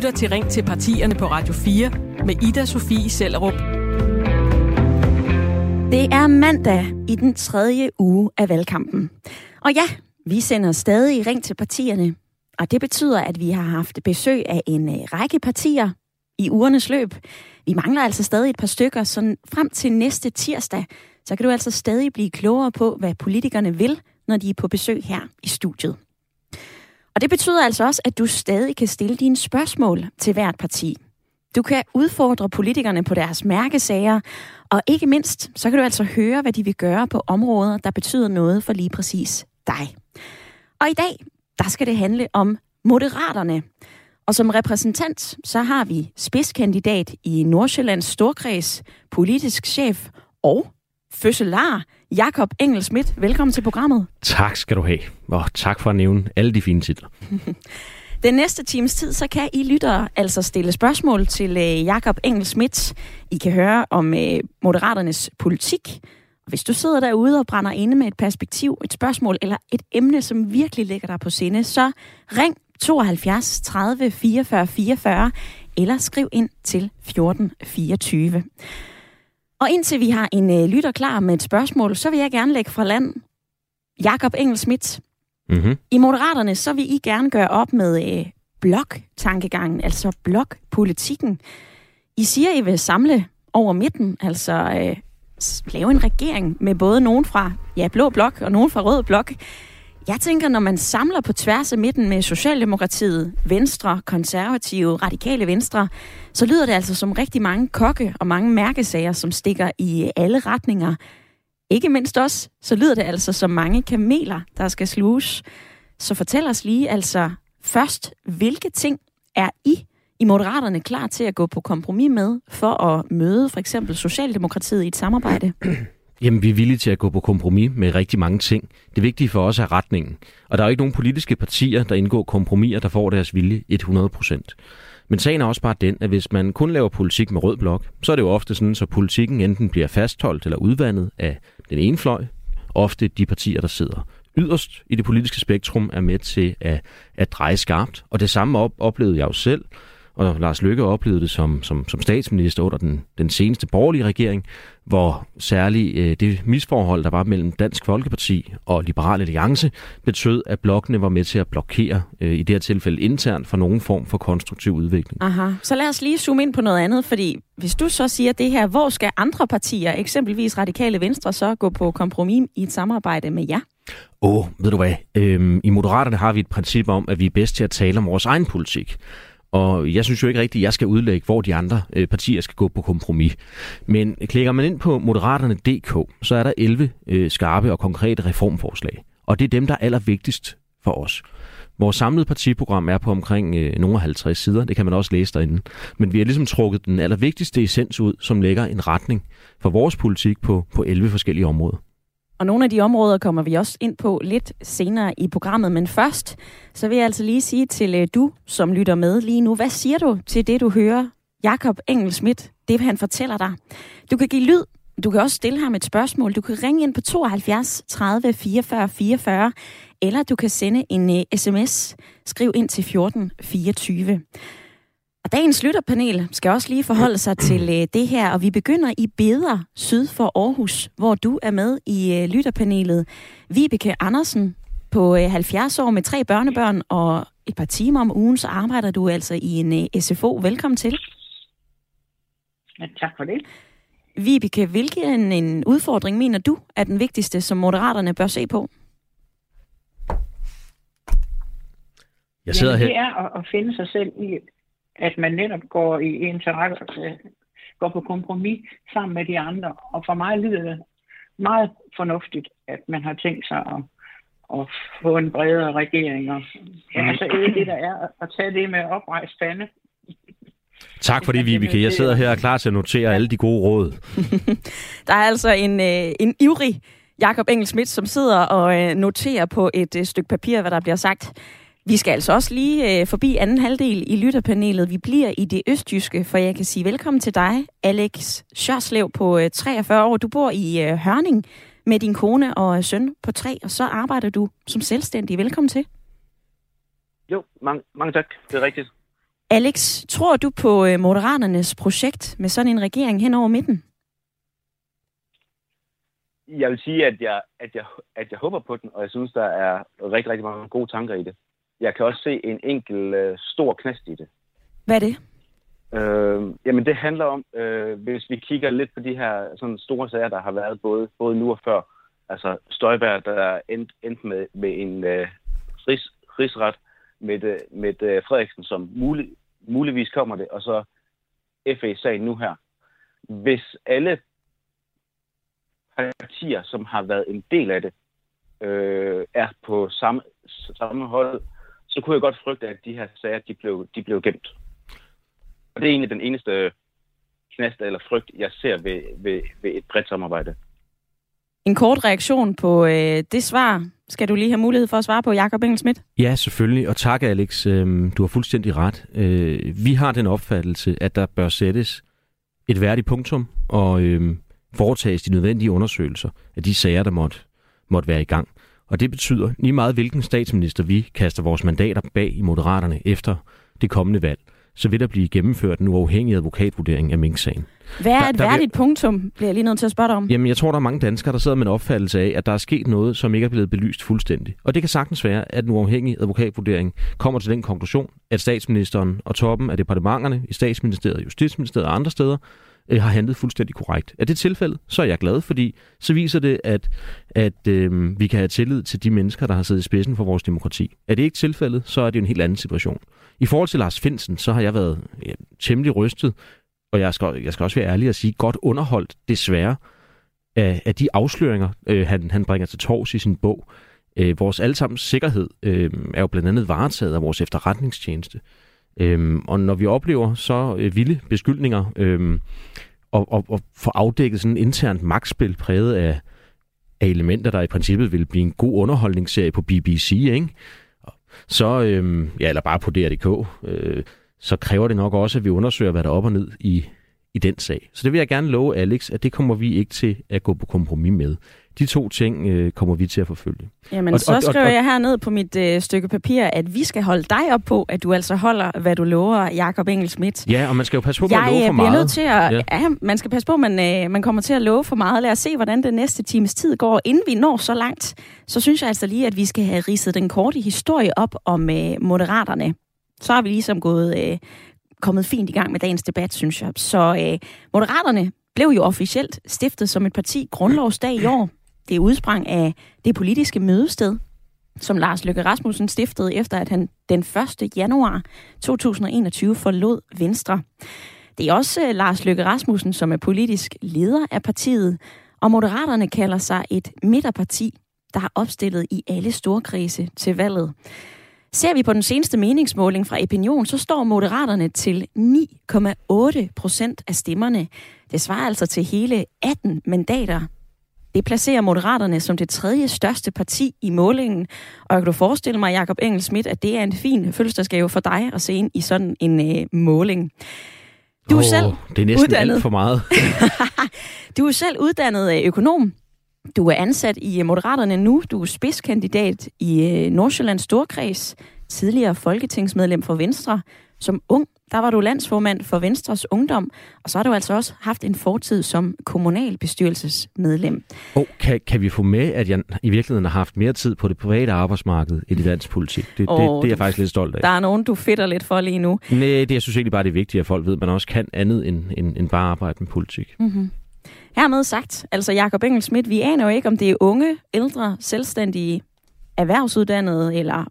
lytter til Ring til partierne på Radio 4 med Ida Sofie Sellerup. Det er mandag i den tredje uge af valgkampen. Og ja, vi sender stadig Ring til partierne. Og det betyder, at vi har haft besøg af en øh, række partier i ugernes løb. Vi mangler altså stadig et par stykker, så frem til næste tirsdag, så kan du altså stadig blive klogere på, hvad politikerne vil, når de er på besøg her i studiet. Og det betyder altså også, at du stadig kan stille dine spørgsmål til hvert parti. Du kan udfordre politikerne på deres mærkesager, og ikke mindst, så kan du altså høre, hvad de vil gøre på områder, der betyder noget for lige præcis dig. Og i dag, der skal det handle om Moderaterne. Og som repræsentant, så har vi spidskandidat i Nordsjællands Storkreds, politisk chef og fødselar, Jakob Engel Schmidt. Velkommen til programmet. Tak skal du have, og tak for at nævne alle de fine titler. Den næste times tid, så kan I lyttere altså stille spørgsmål til øh, Jakob Engel Schmidt. I kan høre om øh, Moderaternes politik. Hvis du sidder derude og brænder inde med et perspektiv, et spørgsmål eller et emne, som virkelig ligger dig på sinde, så ring 72 30 44 44 eller skriv ind til 14 24. Og indtil vi har en øh, lytter klar med et spørgsmål, så vil jeg gerne lægge fra land. Jakob Engel Schmidt, Mm-hmm. i Moderaterne, så vil I gerne gøre op med øh, blok-tankegangen, altså blokpolitikken. I siger, I vil samle over midten, altså øh, lave en regering med både nogen fra ja, blå blok og nogen fra rød blok. Jeg tænker, når man samler på tværs af midten med Socialdemokratiet, Venstre, Konservative, Radikale Venstre, så lyder det altså som rigtig mange kokke og mange mærkesager, som stikker i alle retninger. Ikke mindst også, så lyder det altså som mange kameler, der skal sluges. Så fortæl os lige altså først, hvilke ting er I i Moderaterne klar til at gå på kompromis med for at møde for eksempel Socialdemokratiet i et samarbejde? Jamen, vi er villige til at gå på kompromis med rigtig mange ting. Det vigtige for os er retningen. Og der er jo ikke nogen politiske partier, der indgår kompromiser, der får deres vilje 100%. Men sagen er også bare den, at hvis man kun laver politik med rød blok, så er det jo ofte sådan, så politikken enten bliver fastholdt eller udvandet af den ene fløj. Ofte de partier, der sidder yderst i det politiske spektrum, er med til at, at dreje skarpt. Og det samme op, oplevede jeg jo selv, og Lars Løkke oplevede det som, som, som statsminister under den, den seneste borgerlige regering, hvor særligt øh, det misforhold, der var mellem Dansk Folkeparti og Liberal Alliance, betød, at blokkene var med til at blokere, øh, i det her tilfælde internt, for nogen form for konstruktiv udvikling. Aha. Så lad os lige zoome ind på noget andet, fordi hvis du så siger det her, hvor skal andre partier, eksempelvis Radikale Venstre, så gå på kompromis i et samarbejde med jer? Åh, oh, ved du hvad? Øhm, I Moderaterne har vi et princip om, at vi er bedst til at tale om vores egen politik. Og jeg synes jo ikke rigtigt, at jeg skal udlægge, hvor de andre øh, partier skal gå på kompromis. Men klikker man ind på moderaterne.dk, så er der 11 øh, skarpe og konkrete reformforslag. Og det er dem, der er allervigtigst for os. Vores samlede partiprogram er på omkring øh, nogle 50 sider. Det kan man også læse derinde. Men vi har ligesom trukket den allervigtigste essens ud, som lægger en retning for vores politik på, på 11 forskellige områder. Og nogle af de områder kommer vi også ind på lidt senere i programmet. Men først, så vil jeg altså lige sige til øh, du, som lytter med lige nu. Hvad siger du til det, du hører Jakob Engel Schmidt, det han fortæller dig? Du kan give lyd. Du kan også stille ham et spørgsmål. Du kan ringe ind på 72 30 44 44, eller du kan sende en øh, uh, sms. Skriv ind til 14 24. Og dagens lytterpanel skal også lige forholde sig til øh, det her, og vi begynder i Beder syd for Aarhus, hvor du er med i øh, lytterpanelet. Vibeke Andersen på øh, 70 år med tre børnebørn og et par timer om ugen, så arbejder du altså i en øh, SFO. Velkommen til. Ja, tak for det. Vibeke, hvilken en udfordring mener du er den vigtigste, som moderaterne bør se på? Jeg sidder Jamen, her. det er at, at finde sig selv i, at man netop går i interesse, går på kompromis sammen med de andre. Og for mig lyder det meget fornuftigt, at man har tænkt sig at, at få en bredere regering. Og, ja, altså ikke det, der er at- tage det med oprejst pande. Tak for det, Vibeke. Jeg sidder her og er klar til at notere alle de gode råd. Der er altså en, øh, en ivrig Jakob Engel Schmidt, som sidder og øh, noterer på et øh, stykke papir, hvad der bliver sagt. Vi skal altså også lige øh, forbi anden halvdel i lytterpanelet. Vi bliver i det østjyske, for jeg kan sige velkommen til dig, Alex Sjørslev på øh, 43 år. Du bor i øh, Hørning med din kone og øh, søn på tre, og så arbejder du som selvstændig. Velkommen til. Jo, mange, mange tak. Det er rigtigt. Alex, tror du på øh, Moderaternes projekt med sådan en regering hen over midten? Jeg vil sige, at jeg, at, jeg, at jeg håber på den, og jeg synes, der er rigtig, rigtig mange gode tanker i det. Jeg kan også se en enkel øh, stor knast i det. Hvad er det? Øh, jamen det handler om, øh, hvis vi kigger lidt på de her sådan store sager, der har været både, både nu og før. Altså Støjberg, der er endt, med, med en øh, ris, rigsret med, øh, med øh, Frederiksen, som mulig, muligvis kommer det, og så FA-sagen nu her. Hvis alle partier, som har været en del af det, øh, er på samme, samme hold, så kunne jeg godt frygte, at de her sager, de blev, de blev gemt. Og det er egentlig den eneste knast eller frygt, jeg ser ved, ved, ved et bredt samarbejde. En kort reaktion på øh, det svar skal du lige have mulighed for at svare på, Jakob Engelsmidt. Ja, selvfølgelig. Og tak, Alex. Øhm, du har fuldstændig ret. Øh, vi har den opfattelse, at der bør sættes et værdigt punktum og øhm, foretages de nødvendige undersøgelser af de sager, der måtte, måtte være i gang. Og det betyder lige meget, hvilken statsminister vi kaster vores mandater bag i Moderaterne efter det kommende valg, så vil der blive gennemført en uafhængig advokatvurdering af Mink-sagen. Hvad er et der, der værdigt vil... punktum, bliver jeg lige nødt til at spørge dig om? Jamen, jeg tror, der er mange danskere, der sidder med en opfattelse af, at der er sket noget, som ikke er blevet belyst fuldstændig. Og det kan sagtens være, at en uafhængig advokatvurdering kommer til den konklusion, at statsministeren og toppen af departementerne i statsministeriet, justitsministeriet og andre steder øh, har handlet fuldstændig korrekt. Er det tilfældet, så er jeg glad, fordi så viser det, at, at øh, vi kan have tillid til de mennesker, der har siddet i spidsen for vores demokrati. Er det ikke tilfældet, så er det en helt anden situation. I forhold til Lars Finsen, så har jeg været ja, temmelig rystet, og jeg skal, jeg skal også være ærlig og sige, godt underholdt desværre af, af de afsløringer, øh, han, han bringer til tors i sin bog. Øh, vores allesammens sikkerhed øh, er jo blandt andet varetaget af vores efterretningstjeneste. Øhm, og når vi oplever så øh, vilde beskyldninger øhm, og, og, og får afdækket sådan en internt magtspil præget af, af elementer, der i princippet vil blive en god underholdningsserie på BBC, ikke? så, øhm, ja, eller bare på DR.dk, øh, så kræver det nok også, at vi undersøger, hvad der er op og ned i, i den sag. Så det vil jeg gerne love, Alex, at det kommer vi ikke til at gå på kompromis med. De to ting øh, kommer vi til at forfølge. Jamen, og, så og, skriver og, og, jeg her ned på mit øh, stykke papir, at vi skal holde dig op på, at du altså holder, hvad du lover, Jakob Engel Schmidt. Ja, og man skal jo passe på, at man lover for meget. Nødt til at, ja. ja. man skal passe på, at man, øh, man kommer til at love for meget. Lad os se, hvordan det næste times tid går. Inden vi når så langt, så synes jeg altså lige, at vi skal have ridset den korte historie op om øh, moderaterne. Så har vi ligesom gået... Øh, kommet fint i gang med dagens debat, synes jeg. Så øh, Moderaterne blev jo officielt stiftet som et parti grundlovsdag i år. Det er udsprang af det politiske mødested, som Lars Løkke Rasmussen stiftede efter, at han den 1. januar 2021 forlod Venstre. Det er også øh, Lars Løkke Rasmussen, som er politisk leder af partiet, og Moderaterne kalder sig et midterparti, der har opstillet i alle storkrise til valget. Ser vi på den seneste meningsmåling fra Opinion, så står Moderaterne til 9,8 procent af stemmerne. Det svarer altså til hele 18 mandater. Det placerer Moderaterne som det tredje største parti i målingen. Og jeg kan du forestille mig, Jakob Engel Schmidt, at det er en fin fødselsdagsgave for dig at se ind i sådan en øh, måling. Du er oh, selv det er næsten uddannet. alt for meget. du er selv uddannet øh, økonom. Du er ansat i Moderaterne nu. Du er spidskandidat i øh, Nordsjællands Storkreds, tidligere folketingsmedlem for Venstre. Som ung, der var du landsformand for Venstres Ungdom, og så har du altså også haft en fortid som kommunalbestyrelsesmedlem. Og kan, kan vi få med, at jeg i virkeligheden har haft mere tid på det private arbejdsmarked i det dansk politik? Det, oh, det, det er jeg faktisk lidt stolt af. Der er nogen, du fedter lidt for lige nu. Nej, det jeg synes egentlig bare, det er vigtigt, at folk ved, at man også kan andet end, end, end bare arbejde med politik. Mm-hmm. Hermed sagt, altså Jakob Engel Schmidt, vi aner jo ikke, om det er unge, ældre, selvstændige, erhvervsuddannede eller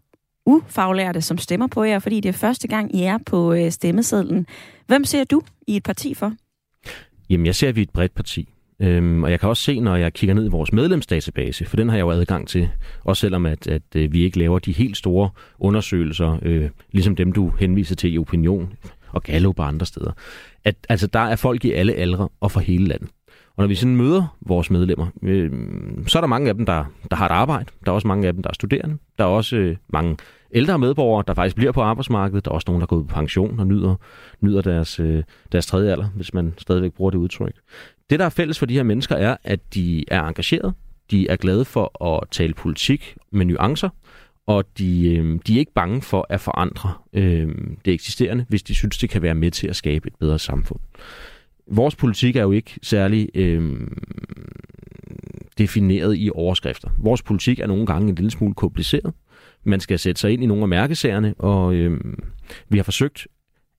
ufaglærte, som stemmer på jer, fordi det er første gang, I er på øh, stemmesedlen. Hvem ser du i et parti for? Jamen, jeg ser, at vi er et bredt parti. Øhm, og jeg kan også se, når jeg kigger ned i vores medlemsdatabase, for den har jeg jo adgang til, også selvom at, at øh, vi ikke laver de helt store undersøgelser, øh, ligesom dem, du henviser til i Opinion og Gallup og andre steder. At, altså, der er folk i alle aldre og fra hele landet. Og når vi sådan møder vores medlemmer, øh, så er der mange af dem, der, der har et arbejde. Der er også mange af dem, der er studerende. Der er også øh, mange ældre medborgere, der faktisk bliver på arbejdsmarkedet. Der er også nogen, der går på pension og nyder, nyder deres, øh, deres tredje alder, hvis man stadigvæk bruger det udtryk. Det, der er fælles for de her mennesker, er, at de er engagerede. De er glade for at tale politik med nuancer. og de, øh, de er ikke bange for at forandre øh, det eksisterende, hvis de synes, det kan være med til at skabe et bedre samfund. Vores politik er jo ikke særlig øh, defineret i overskrifter. Vores politik er nogle gange en lille smule kompliceret. Man skal sætte sig ind i nogle af mærkesagerne, og øh, vi har forsøgt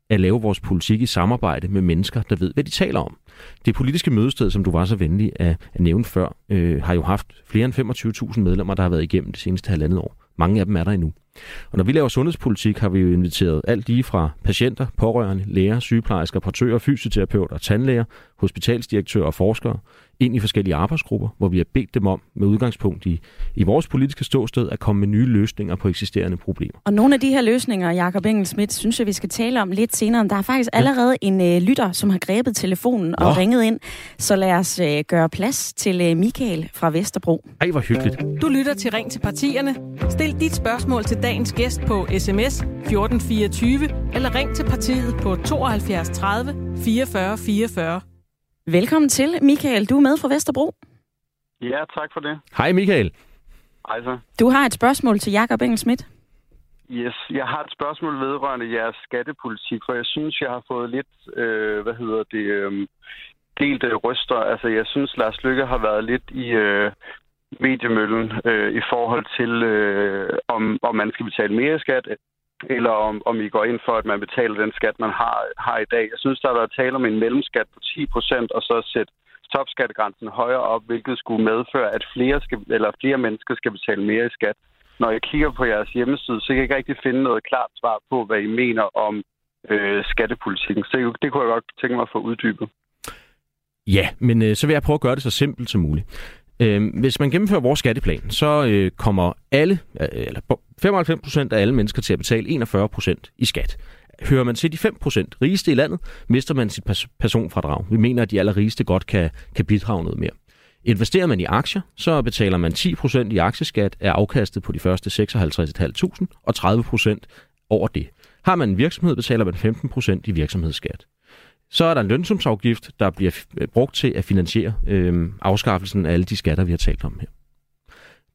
at lave vores politik i samarbejde med mennesker, der ved, hvad de taler om. Det politiske mødested, som du var så venlig at, at nævne før, øh, har jo haft flere end 25.000 medlemmer, der har været igennem det seneste halvandet år. Mange af dem er der endnu. Og når vi laver sundhedspolitik, har vi jo inviteret alt lige fra patienter, pårørende, læger, sygeplejersker, portører, fysioterapeuter, tandlæger, hospitalsdirektører og forskere ind i forskellige arbejdsgrupper, hvor vi har bedt dem om, med udgangspunkt i, i vores politiske ståsted, at komme med nye løsninger på eksisterende problemer. Og nogle af de her løsninger, Jakob Engelsmidt, synes jeg, vi skal tale om lidt senere. Der er faktisk allerede en øh, lytter, som har grebet telefonen og Nå. ringet ind. Så lad os øh, gøre plads til øh, Michael fra Vesterbro. Ej, hvor hyggeligt. Du lytter til Ring til partierne. Stil dit spørgsmål til dagens gæst på sms 1424 eller ring til partiet på 72 30 44 44. Velkommen til, Michael. Du er med fra Vesterbro. Ja, tak for det. Hej Michael. Hej så. Du har et spørgsmål til Jakob Engelsmidt. Yes, jeg har et spørgsmål vedrørende jeres skattepolitik, for jeg synes, jeg har fået lidt, øh, hvad hedder det, øh, delt øh, ryster. Altså, jeg synes, Lars Lykke har været lidt i øh, mediemøllen øh, i forhold til, øh, om, om man skal betale mere skat, eller om, om I går ind for, at man betaler den skat, man har, har i dag. Jeg synes, der har været tale om en mellemskat på 10% og så sætte topskattegrænsen højere op, hvilket skulle medføre, at flere, skal, eller flere mennesker skal betale mere i skat. Når jeg kigger på jeres hjemmeside, så kan jeg ikke rigtig finde noget klart svar på, hvad I mener om øh, skattepolitikken. Så det kunne jeg godt tænke mig at få uddybet. Ja, men øh, så vil jeg prøve at gøre det så simpelt som muligt. Øh, hvis man gennemfører vores skatteplan, så øh, kommer alle, øh, eller 95% af alle mennesker til at betale 41% i skat. Hører man til de 5% rigeste i landet, mister man sit pers- personfradrag. Vi mener, at de allerrigeste godt kan, kan bidrage noget mere. Investerer man i aktier, så betaler man 10% i aktieskat af afkastet på de første 56.500 og 30% over det. Har man en virksomhed, betaler man 15% i virksomhedsskat. Så er der en lønsumsafgift, der bliver øh, brugt til at finansiere øh, afskaffelsen af alle de skatter, vi har talt om her.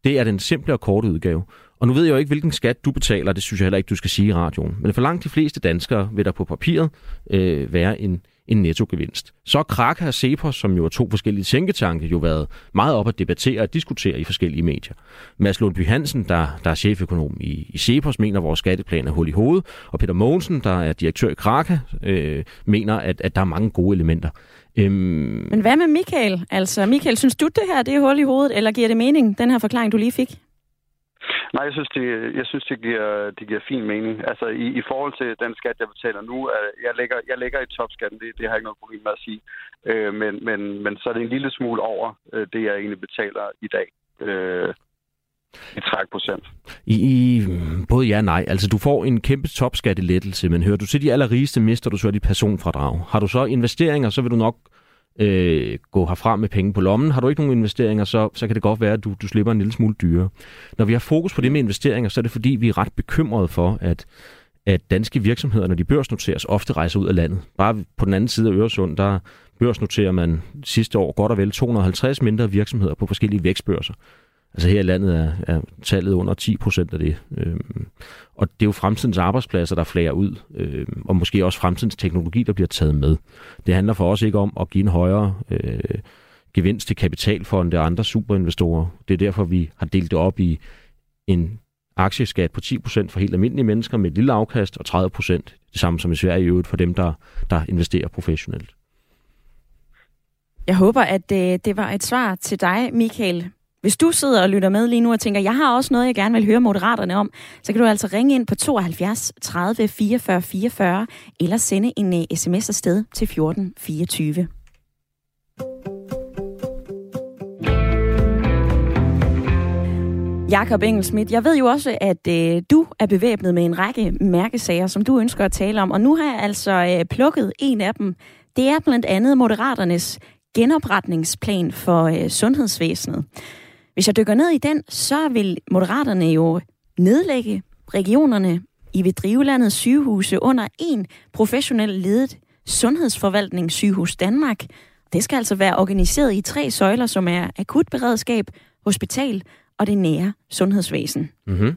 Det er den simple og korte udgave. Og nu ved jeg jo ikke, hvilken skat du betaler, det synes jeg heller ikke, du skal sige i radioen. Men for langt de fleste danskere vil der på papiret øh, være en, en nettogevinst. Så Kraka og Cepos, som jo er to forskellige tænketanke, jo været meget op at debattere og diskutere i forskellige medier. Mads Lundby Hansen, der, der er cheføkonom i, i Cepos, mener, at vores skatteplan er hul i hovedet, og Peter Mogensen, der er direktør i Kraka, øh, mener, at, at der er mange gode elementer. Øhm... Men hvad med Michael? Altså, Michael, synes du, det her det er hul i hovedet, eller giver det mening, den her forklaring, du lige fik? Nej, jeg synes, det, jeg synes, det, giver, det giver fin mening. Altså, i, i forhold til den skat, jeg betaler nu, er, jeg, lægger, jeg lægger i topskatten, det, det har jeg ikke noget problem med at sige. Øh, men, men, men så er det en lille smule over øh, det, jeg egentlig betaler i dag. Øh, i 30 procent. I, I, både ja og nej. Altså, du får en kæmpe topskattelettelse, men hører du til de allerrigeste, mister du så dit personfradrag. Har du så investeringer, så vil du nok øh, gå herfra med penge på lommen. Har du ikke nogen investeringer, så, så kan det godt være, at du, du slipper en lille smule dyre. Når vi har fokus på det med investeringer, så er det fordi, vi er ret bekymrede for, at at danske virksomheder, når de børsnoteres, ofte rejser ud af landet. Bare på den anden side af Øresund, der børsnoterer man sidste år godt og vel 250 mindre virksomheder på forskellige vækstbørser. Altså her i landet er, er tallet under 10 procent af det. Øhm, og det er jo fremtidens arbejdspladser, der flager ud, øhm, og måske også fremtidens teknologi, der bliver taget med. Det handler for os ikke om at give en højere øh, gevinst til kapitalfonde og andre superinvestorer. Det er derfor, vi har delt det op i en aktieskat på 10% for helt almindelige mennesker med et lille afkast, og 30% det samme som i Sverige i øvrigt for dem, der, der investerer professionelt. Jeg håber, at det, øh, det var et svar til dig, Michael. Hvis du sidder og lytter med lige nu og tænker, jeg har også noget, jeg gerne vil høre moderaterne om, så kan du altså ringe ind på 72 30 44 44 eller sende en uh, sms afsted til 14 24. Jakob Engelsmidt, jeg ved jo også, at øh, du er bevæbnet med en række mærkesager, som du ønsker at tale om, og nu har jeg altså øh, plukket en af dem. Det er blandt andet Moderaternes genopretningsplan for øh, sundhedsvæsenet. Hvis jeg dykker ned i den, så vil Moderaterne jo nedlægge regionerne. I vil drive landets sygehuse under en professionel ledet sundhedsforvaltning, Sygehus Danmark. Det skal altså være organiseret i tre søjler, som er akutberedskab, hospital og det nære sundhedsvæsen. Mm-hmm.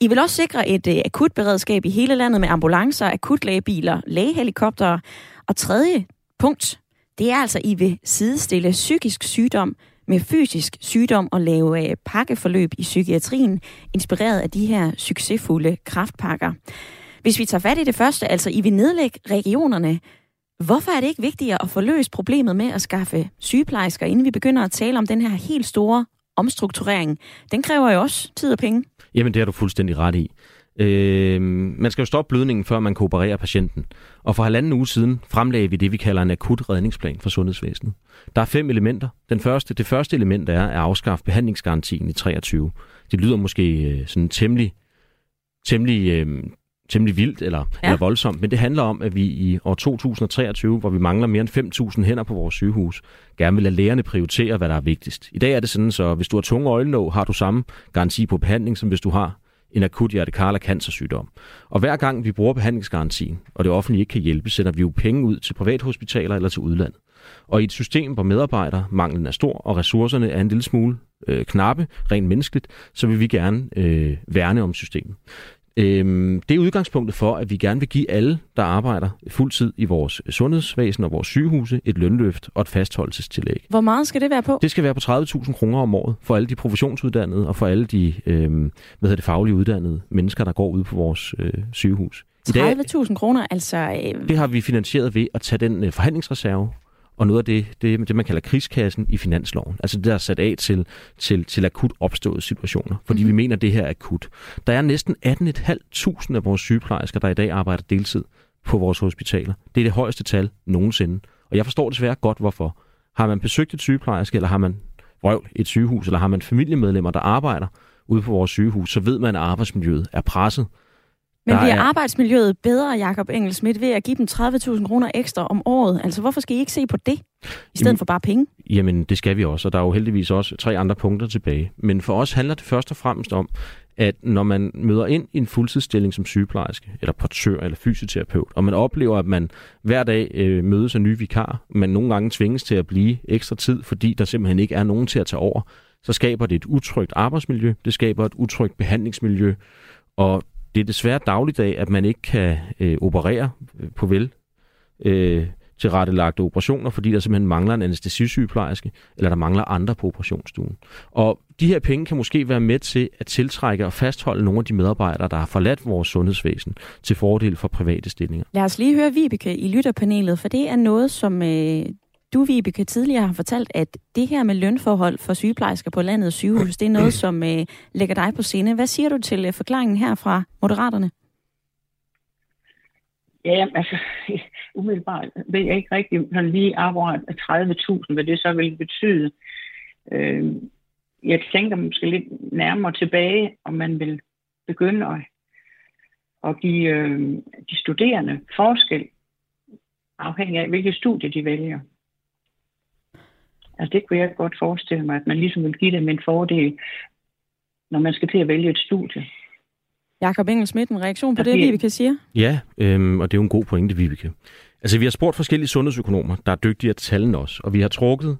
I vil også sikre et uh, akutberedskab i hele landet med ambulancer, akutlægebiler, lægehelikoptere. Og tredje punkt, det er altså, I vil sidestille psykisk sygdom med fysisk sygdom og lave øh, pakkeforløb i psykiatrien, inspireret af de her succesfulde kraftpakker. Hvis vi tager fat i det første, altså I vil nedlægge regionerne, hvorfor er det ikke vigtigere at få løst problemet med at skaffe sygeplejersker, inden vi begynder at tale om den her helt store omstrukturering? Den kræver jo også tid og penge. Jamen, det har du fuldstændig ret i. Øh, man skal jo stoppe blødningen, før man kan operere patienten. Og for halvanden uge siden fremlagde vi det, vi kalder en akut redningsplan for sundhedsvæsenet. Der er fem elementer. Den første, det første element er at afskaffe behandlingsgarantien i 23. Det lyder måske øh, sådan temmelig, temmelig øh, temmelig vildt eller, ja. eller voldsomt, men det handler om, at vi i år 2023, hvor vi mangler mere end 5.000 hænder på vores sygehus, gerne vil lade lægerne prioritere, hvad der er vigtigst. I dag er det sådan, så hvis du har tunge øjenlåg, har du samme garanti på behandling, som hvis du har en akut hjertekarl- eller cancersygdom. Og hver gang vi bruger behandlingsgarantien, og det offentlige ikke kan hjælpe, sender vi jo penge ud til privathospitaler eller til udlandet. Og i et system, hvor medarbejdermanglen er stor, og ressourcerne er en lille smule øh, knappe, rent menneskeligt, så vil vi gerne øh, værne om systemet. Øhm, det er udgangspunktet for, at vi gerne vil give alle, der arbejder fuldtid i vores sundhedsvæsen og vores sygehuse, et lønløft og et fastholdelsestillæg. Hvor meget skal det være på? Det skal være på 30.000 kroner om året for alle de professionsuddannede og for alle de øhm, hvad hedder det, faglige uddannede mennesker, der går ud på vores øh, sygehus. 30.000 kroner, altså... Øh... Det har vi finansieret ved at tage den øh, forhandlingsreserve, og noget af det, det, det man kalder krigskassen i finansloven. Altså det, der er sat af til, til, til akut opståede situationer, fordi mm. vi mener, at det her er akut. Der er næsten 18.500 af vores sygeplejersker, der i dag arbejder deltid på vores hospitaler. Det er det højeste tal nogensinde. Og jeg forstår desværre godt, hvorfor. Har man besøgt et sygeplejerske, eller har man røv et sygehus, eller har man familiemedlemmer, der arbejder ude på vores sygehus, så ved man, at arbejdsmiljøet er presset. Men bliver er... arbejdsmiljøet bedre, Jakob Engelsmidt, ved at give dem 30.000 kroner ekstra om året? Altså, hvorfor skal I ikke se på det, i stedet jamen, for bare penge? Jamen, det skal vi også, og der er jo heldigvis også tre andre punkter tilbage. Men for os handler det først og fremmest om, at når man møder ind i en fuldtidsstilling som sygeplejerske, eller portør, eller fysioterapeut, og man oplever, at man hver dag øh, mødes af nye vikar, man nogle gange tvinges til at blive ekstra tid, fordi der simpelthen ikke er nogen til at tage over, så skaber det et utrygt arbejdsmiljø, det skaber et utrygt behandlingsmiljø, og det er desværre dagligdag, at man ikke kan øh, operere øh, på vel øh, tilrettelagte operationer, fordi der simpelthen mangler en anestesisygeplejerske, eller der mangler andre på operationsstuen. Og de her penge kan måske være med til at tiltrække og fastholde nogle af de medarbejdere, der har forladt vores sundhedsvæsen til fordel for private stillinger. Lad os lige høre Vibeke i lytterpanelet, for det er noget, som øh, du, Vibeke, tidligere har fortalt, at det her med lønforhold for sygeplejersker på landets sygehus, det er noget, som øh, lægger dig på scene. Hvad siger du til øh, forklaringen her fra Moderaterne? Ja, altså, umiddelbart ved jeg ikke rigtigt, når lige arbejder 30.000, hvad det så vil betyde. Øh, jeg tænker måske lidt nærmere tilbage, om man vil begynde at, at give øh, de studerende forskel, afhængig af, hvilket studie de vælger. Altså det kunne jeg godt forestille mig, at man ligesom vil give dem en fordel, når man skal til at vælge et studie. Jakob Engelsmidt, en reaktion på det, det, Vibeke siger? Ja, øhm, og det er jo en god pointe, Vibeke. Altså, vi har spurgt forskellige sundhedsøkonomer, der er dygtigere til tallene også, og vi har trukket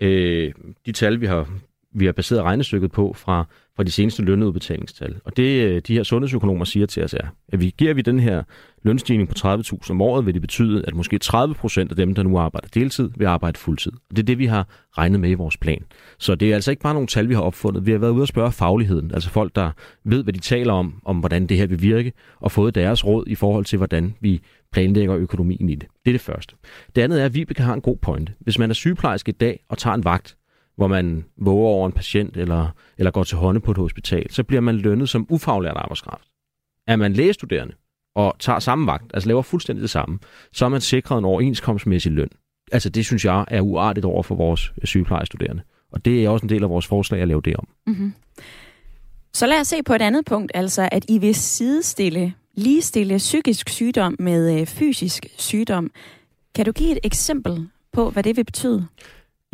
øh, de tal, vi har, vi har baseret regnestykket på fra, fra de seneste lønudbetalingstal. Og det, øh, de her sundhedsøkonomer siger til os er, at vi giver vi den her lønstigning på 30.000 om året, vil det betyde, at måske 30 procent af dem, der nu arbejder deltid, vil arbejde fuldtid. Og det er det, vi har regnet med i vores plan. Så det er altså ikke bare nogle tal, vi har opfundet. Vi har været ude og spørge fagligheden, altså folk, der ved, hvad de taler om, om hvordan det her vil virke, og fået deres råd i forhold til, hvordan vi planlægger økonomien i det. Det er det første. Det andet er, at Vibeke har en god pointe. Hvis man er sygeplejerske i dag og tager en vagt, hvor man våger over en patient eller, eller går til hånde på et hospital, så bliver man lønnet som ufaglært arbejdskraft. Er man lægestuderende og tager samme vagt, altså laver fuldstændig det samme, så er man sikret en overenskomstmæssig løn. Altså det synes jeg er uartigt over for vores sygeplejestuderende. Og det er også en del af vores forslag at lave det om. Mm-hmm. Så lad os se på et andet punkt, altså at I vil sidestille, ligestille psykisk sygdom med øh, fysisk sygdom. Kan du give et eksempel på, hvad det vil betyde?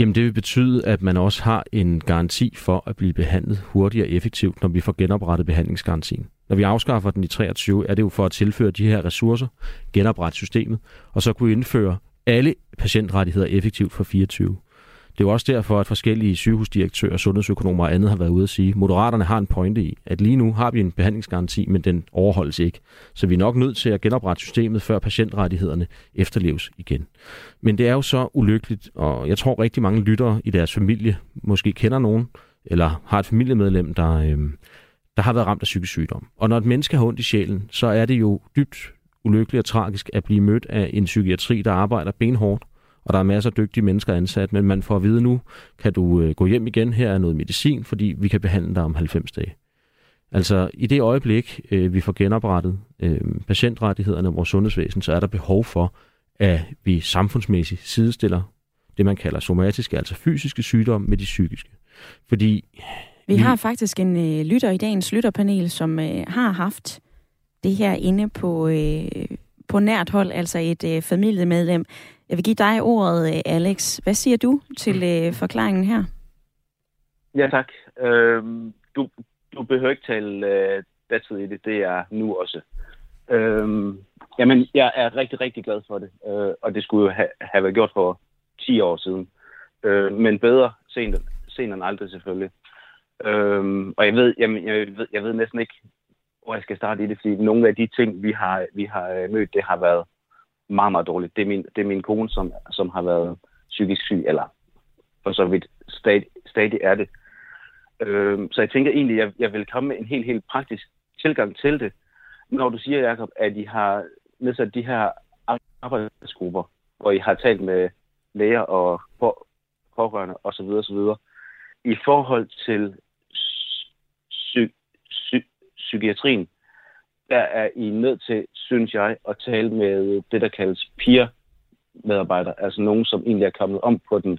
Jamen det vil betyde, at man også har en garanti for at blive behandlet hurtigt og effektivt, når vi får genoprettet behandlingsgarantien. Når vi afskaffer den i 23, er det jo for at tilføre de her ressourcer, genoprette systemet, og så kunne indføre alle patientrettigheder effektivt for 24. Det er jo også derfor, at forskellige sygehusdirektører, sundhedsøkonomer og andet har været ude at sige, at Moderaterne har en pointe i, at lige nu har vi en behandlingsgaranti, men den overholdes ikke. Så vi er nok nødt til at genoprette systemet, før patientrettighederne efterleves igen. Men det er jo så ulykkeligt, og jeg tror rigtig mange lyttere i deres familie måske kender nogen, eller har et familiemedlem, der, øh, der har været ramt af psykisk sygdom. Og når et menneske har ondt i sjælen, så er det jo dybt ulykkeligt og tragisk at blive mødt af en psykiatri, der arbejder benhårdt, og der er masser af dygtige mennesker ansat, men man får at vide nu, kan du øh, gå hjem igen, her er noget medicin, fordi vi kan behandle dig om 90 dage. Altså i det øjeblik, øh, vi får genoprettet øh, patientrettighederne i vores sundhedsvæsen, så er der behov for, at vi samfundsmæssigt sidestiller det, man kalder somatiske, altså fysiske sygdomme med de psykiske. Fordi... Vi har faktisk en øh, lytter i dagens lytterpanel, som øh, har haft det her inde på, øh, på nært hold, altså et øh, familiemedlem. Jeg vil give dig ordet, øh, Alex. Hvad siger du til øh, forklaringen her? Ja, tak. Øh, du, du behøver ikke tale øh, datid i det. Det er nu også. Øh, jamen, jeg er rigtig, rigtig glad for det. Øh, og det skulle jo have, have været gjort for 10 år siden. Øh, men bedre sent, sent end aldrig selvfølgelig. Øh, og jeg ved, jamen, jeg, ved, jeg ved næsten ikke, hvor jeg skal starte i det, fordi nogle af de ting, vi har, vi har øh, mødt, det har været meget, meget dårligt. Det er min, det er min kone, som, som har været psykisk syg, eller for så vidt stadig, stadig er det. Øh, så jeg tænker egentlig, at jeg, jeg vil komme med en helt, helt praktisk tilgang til det. Når du siger, Jacob, at I har nedsat de her arbejdsgrupper, hvor I har talt med læger og pårørende osv. osv. I forhold til psy- psy- psykiatrien, der er I nødt til, synes jeg, at tale med det, der kaldes peer-medarbejdere, altså nogen, som egentlig er kommet om på den,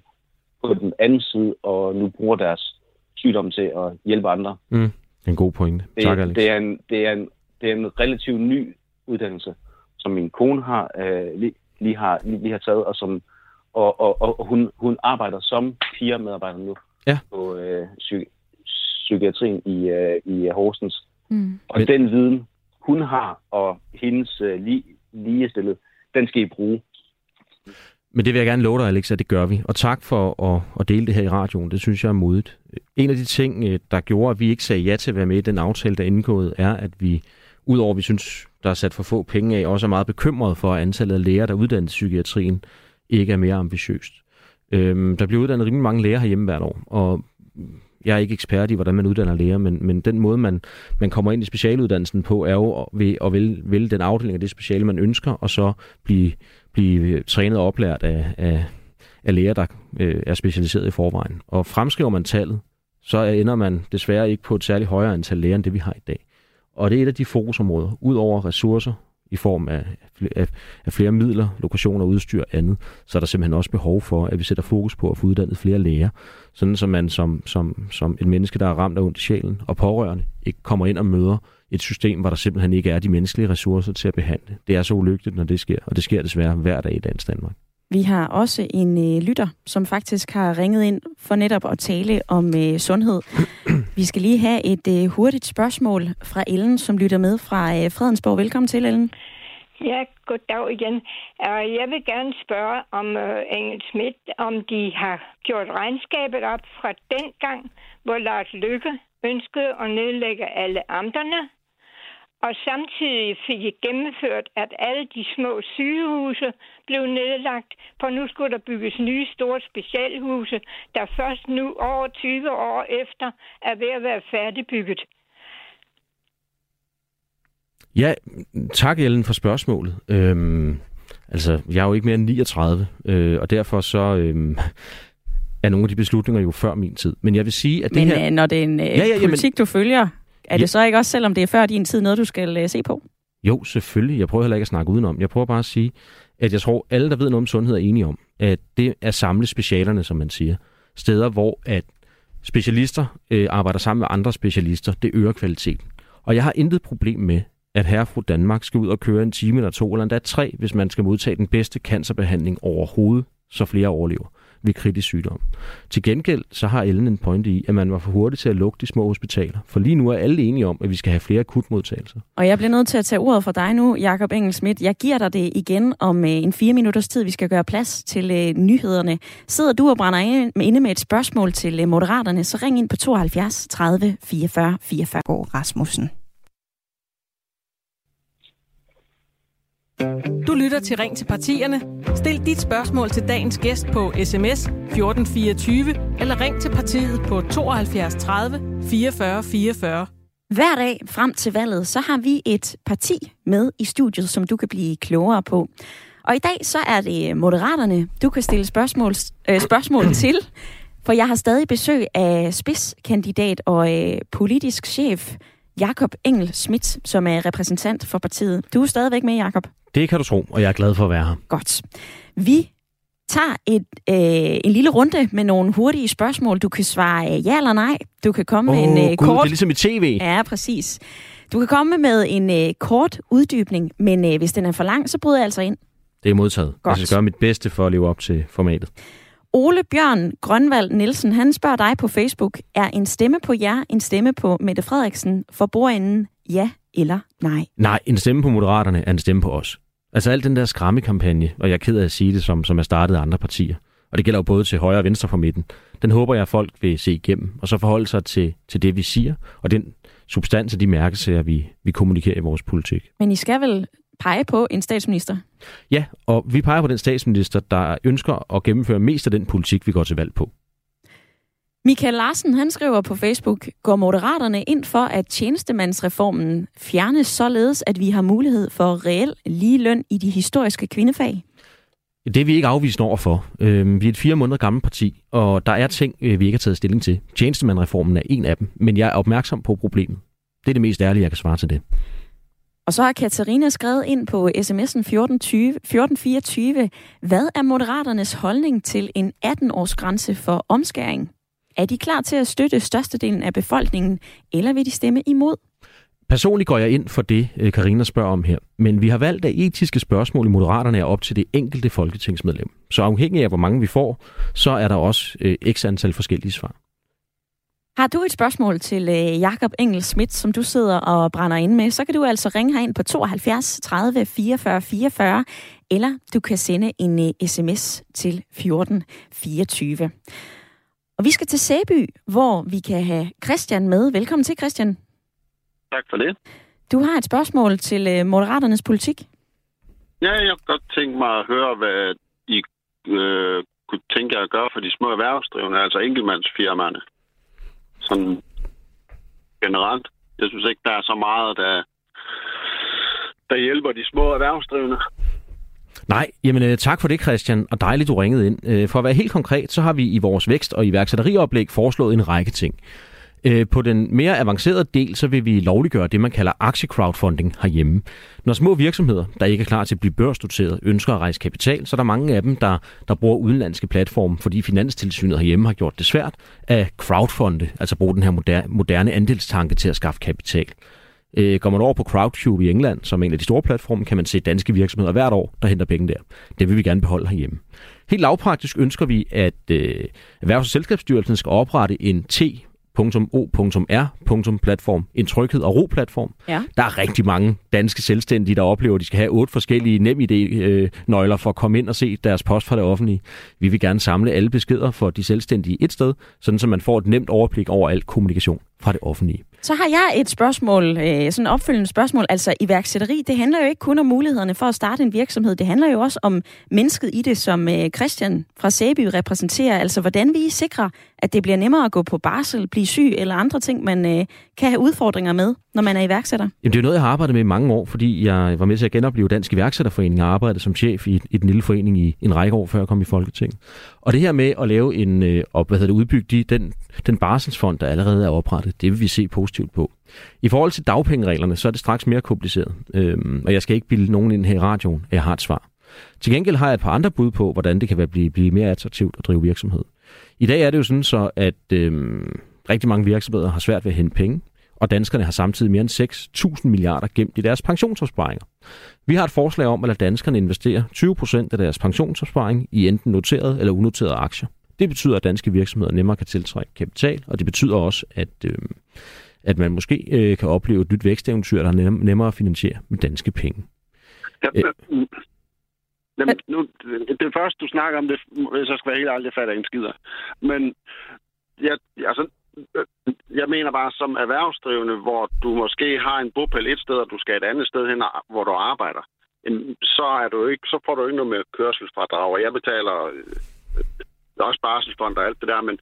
på den anden side, og nu bruger deres sygdom til at hjælpe andre. Mm, en god pointe. Det, tak, Alex. Det er, en, det, er en, det er en relativt ny uddannelse, som min kone har øh, lige, lige, har, lige, lige har taget, og som og, og, og hun, hun arbejder som peer-medarbejder nu ja. på øh, psy- psykiatrien i, øh, i Horsens. Mm. Og Men... den viden, hun har, og hendes øh, li- ligestillet, den skal I bruge. Men det vil jeg gerne love dig, Alex, at det gør vi. Og tak for at, at dele det her i radioen. Det synes jeg er modigt. En af de ting, øh, der gjorde, at vi ikke sagde ja til at være med i den aftale, der er indgået, er, at vi, udover at vi synes, der er sat for få penge af, også er meget bekymret for antallet af læger, der uddanner psykiatrien, ikke er mere ambitiøst. Øhm, der bliver uddannet rimelig mange læger herhjemme hvert år, og jeg er ikke ekspert i, hvordan man uddanner læger, men, men den måde, man, man kommer ind i specialuddannelsen på, er jo ved at vælge, vælge den afdeling af det speciale, man ønsker, og så blive, blive øh, trænet og oplært af, af, af læger, der øh, er specialiseret i forvejen. Og fremskriver man tallet, så ender man desværre ikke på et særligt højere antal læger, end det vi har i dag. Og det er et af de fokusområder, ud over ressourcer, i form af, af, af flere midler, lokationer, udstyr og andet, så er der simpelthen også behov for, at vi sætter fokus på at få uddannet flere læger, sådan så man som, som, som et menneske, der er ramt af ondt i sjælen og pårørende, ikke kommer ind og møder et system, hvor der simpelthen ikke er de menneskelige ressourcer til at behandle. Det er så ulykkeligt, når det sker, og det sker desværre hver dag i dansk Danmark. Vi har også en øh, lytter, som faktisk har ringet ind for netop at tale om øh, sundhed. Vi skal lige have et øh, hurtigt spørgsmål fra Ellen, som lytter med fra øh, Fredensborg. Velkommen til, Ellen. Ja, goddag igen. Jeg vil gerne spørge om uh, Engel Schmidt, om de har gjort regnskabet op fra den gang, hvor Lars Lykke ønskede at nedlægge alle amterne, og samtidig fik I gennemført, at alle de små sygehuse blev nedlagt, for nu skulle der bygges nye store specialhuse, der først nu over 20 år efter er ved at være færdigbygget. Ja, tak Ellen for spørgsmålet. Øhm, altså, jeg er jo ikke mere end 39, øh, og derfor så øhm, er nogle af de beslutninger jo før min tid. Men jeg vil sige, at det Men, her... Men når det er en øh, ja, ja, politik, du følger, er det så ikke også, selvom det er før din tid, noget du skal uh, se på? Jo, selvfølgelig. Jeg prøver heller ikke at snakke udenom. Jeg prøver bare at sige, at jeg tror, alle, der ved noget om sundhed, er enige om, at det er samle specialerne, som man siger. Steder, hvor at specialister øh, arbejder sammen med andre specialister, det øger kvaliteten. Og jeg har intet problem med, at herre fru Danmark skal ud og køre en time eller to, eller endda tre, hvis man skal modtage den bedste cancerbehandling overhovedet, så flere overlever. Ved kritisk sygdom. Til gengæld så har Ellen en pointe i, at man var for hurtig til at lukke de små hospitaler. For lige nu er alle enige om, at vi skal have flere akutmodtagelser. Og jeg bliver nødt til at tage ordet for dig nu, Jakob Engelsmidt. Jeg giver dig det igen om øh, en fire minutters tid. Vi skal gøre plads til øh, nyhederne. Sidder du og brænder inde med et spørgsmål til øh, Moderaterne, så ring ind på 72 30 44 44. Rasmussen. Du lytter til Ring til partierne. Stil dit spørgsmål til dagens gæst på sms 1424 eller ring til partiet på 72 30 44 44. Hver dag frem til valget, så har vi et parti med i studiet, som du kan blive klogere på. Og i dag så er det Moderaterne, du kan stille spørgsmål, øh, spørgsmål til. For jeg har stadig besøg af spidskandidat og øh, politisk chef Jakob Engel Schmidt, som er repræsentant for partiet. Du er stadigvæk med, Jakob. Det kan du tro, og jeg er glad for at være her. Godt. Vi tager et, øh, en lille runde med nogle hurtige spørgsmål. Du kan svare ja eller nej. Du kan komme oh, med en øh, Gud, kort... det er ligesom i tv. Ja, præcis. Du kan komme med en øh, kort uddybning, men øh, hvis den er for lang, så bryder jeg altså ind. Det er modtaget. Godt. Jeg skal gøre mit bedste for at leve op til formatet. Ole Bjørn Grønvald Nielsen, han spørger dig på Facebook, er en stemme på jer en stemme på Mette Frederiksen for bordenden ja eller nej? Nej, en stemme på Moderaterne er en stemme på os. Altså al den der skræmmekampagne, og jeg er ked af at sige det, som, som er startet af andre partier, og det gælder jo både til højre og venstre for midten, den håber jeg, at folk vil se igennem, og så forholde sig til, til det, vi siger, og den substans af de mærkesager, vi, vi kommunikerer i vores politik. Men I skal vel pege på en statsminister? Ja, og vi peger på den statsminister, der ønsker at gennemføre mest af den politik, vi går til valg på. Michael Larsen, han skriver på Facebook, går Moderaterne ind for, at tjenestemandsreformen fjernes således, at vi har mulighed for reel lige løn i de historiske kvindefag? Det er vi ikke afvist over for. Øh, vi er et fire måneder gammelt parti, og der er ting, øh, vi ikke har taget stilling til. Tjenestemandreformen er en af dem, men jeg er opmærksom på problemet. Det er det mest ærlige, jeg kan svare til det. Og så har Katarina skrevet ind på sms'en 1420, 1424, hvad er Moderaternes holdning til en 18-års grænse for omskæring? Er de klar til at støtte størstedelen af befolkningen, eller vil de stemme imod? Personligt går jeg ind for det, øh, Karina spørger om her. Men vi har valgt, at etiske spørgsmål i Moderaterne er op til det enkelte folketingsmedlem. Så afhængig af, hvor mange vi får, så er der også øh, x antal forskellige svar. Har du et spørgsmål til øh, Jakob Engel Schmidt, som du sidder og brænder ind med, så kan du altså ringe herind på 72 30 44 44, eller du kan sende en øh, sms til 14 24. Og vi skal til Sæby, hvor vi kan have Christian med. Velkommen til, Christian. Tak for det. Du har et spørgsmål til øh, Moderaternes politik. Ja, jeg kunne godt tænke mig at høre, hvad I øh, kunne tænke jer at gøre for de små erhvervsdrivende, altså enkeltmandsfirmaerne. Sådan generelt. Jeg synes ikke, der er så meget, der, der hjælper de små erhvervsdrivende. Nej, jamen øh, tak for det, Christian, og dejligt, du ringede ind. Øh, for at være helt konkret, så har vi i vores vækst- og iværksætterioplæg foreslået en række ting. Øh, på den mere avancerede del, så vil vi lovliggøre det, man kalder aktiecrowdfunding herhjemme. Når små virksomheder, der ikke er klar til at blive børsnoteret, ønsker at rejse kapital, så er der mange af dem, der, der bruger udenlandske platforme, fordi Finanstilsynet herhjemme har gjort det svært at crowdfunde, altså bruge den her moderne andelstanke til at skaffe kapital. Øh, går man over på Crowdcube i England, som er en af de store platforme, kan man se danske virksomheder hvert år, der henter penge der. Det vil vi gerne beholde herhjemme. Helt lavpraktisk ønsker vi, at øh, Erhvervs- og Selskabsstyrelsen skal oprette en T .o.r.platform, en trygheds- og ro-platform. Ja. Der er rigtig mange danske selvstændige, der oplever, at de skal have otte forskellige NemID-nøgler for at komme ind og se deres post fra det offentlige. Vi vil gerne samle alle beskeder for de selvstændige et sted, sådan så man får et nemt overblik over al kommunikation fra det offentlige. Så har jeg et spørgsmål, øh, sådan et opfølgende spørgsmål. Altså iværksætteri, det handler jo ikke kun om mulighederne for at starte en virksomhed. Det handler jo også om mennesket i det, som øh, Christian fra Sæby repræsenterer. Altså hvordan vi sikrer, at det bliver nemmere at gå på barsel, blive syg eller andre ting, man øh, kan have udfordringer med, når man er iværksætter. Jamen, det er noget, jeg har arbejdet med i mange år, fordi jeg var med til at genopleve Dansk Iværksætterforening og arbejdede som chef i, i den lille forening i en række år, før jeg kom i Folketinget. Og det her med at lave en, og op, hvad hedder det, udbygge de, den, den barselsfond, der allerede er oprettet, det vil vi se positivt på. I forhold til dagpengereglerne, så er det straks mere kompliceret. Øhm, og jeg skal ikke bilde nogen ind her i radioen, at jeg har et svar. Til gengæld har jeg et par andre bud på, hvordan det kan være blive, blive mere attraktivt at drive virksomhed. I dag er det jo sådan så, at øhm, rigtig mange virksomheder har svært ved at hente penge, og danskerne har samtidig mere end 6.000 milliarder gemt i deres pensionsopsparinger. Vi har et forslag om at lade danskerne investere 20 procent af deres pensionsopsparing i enten noterede eller unoterede aktier. Det betyder, at danske virksomheder nemmere kan tiltrække kapital, og det betyder også, at, øh, at man måske øh, kan opleve et nyt væksteventyr, der er nemmere at finansiere med danske penge. Ja, øh. Jamen, nu, det, første, du snakker om, det, jeg skal være helt det fatter ingen skider. Men jeg, altså, jeg mener bare, som erhvervsdrivende, hvor du måske har en bopæl et sted, og du skal et andet sted hen, hvor du arbejder, så, er du ikke, så får du ikke noget med kørselsfradrag, og jeg betaler øh, øh, også barselsfond og alt det der, men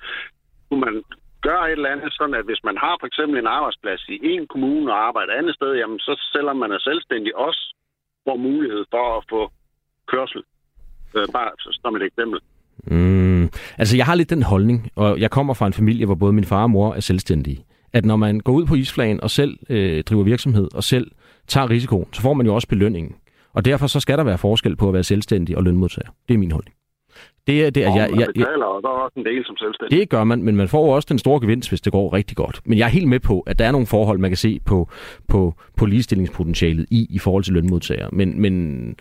kunne man gøre et eller andet, sådan at hvis man har for eksempel en arbejdsplads i en kommune og arbejder et andet sted, jamen så selvom man er selvstændig også får mulighed for at få kørsel. Øh, bare som et eksempel. Mm, altså, jeg har lidt den holdning, og jeg kommer fra en familie, hvor både min far og mor er selvstændige. At når man går ud på isflagen og selv øh, driver virksomhed og selv tager risikoen, så får man jo også belønningen. Og derfor så skal der være forskel på at være selvstændig og lønmodtager. Det er min holdning. Det er det, at jeg, jeg, jeg, betaler, og der er også en del som selvstændig. Det gør man, men man får også den store gevinst, hvis det går rigtig godt. Men jeg er helt med på, at der er nogle forhold, man kan se på, på, på ligestillingspotentialet i, i forhold til lønmodtagere. Men, men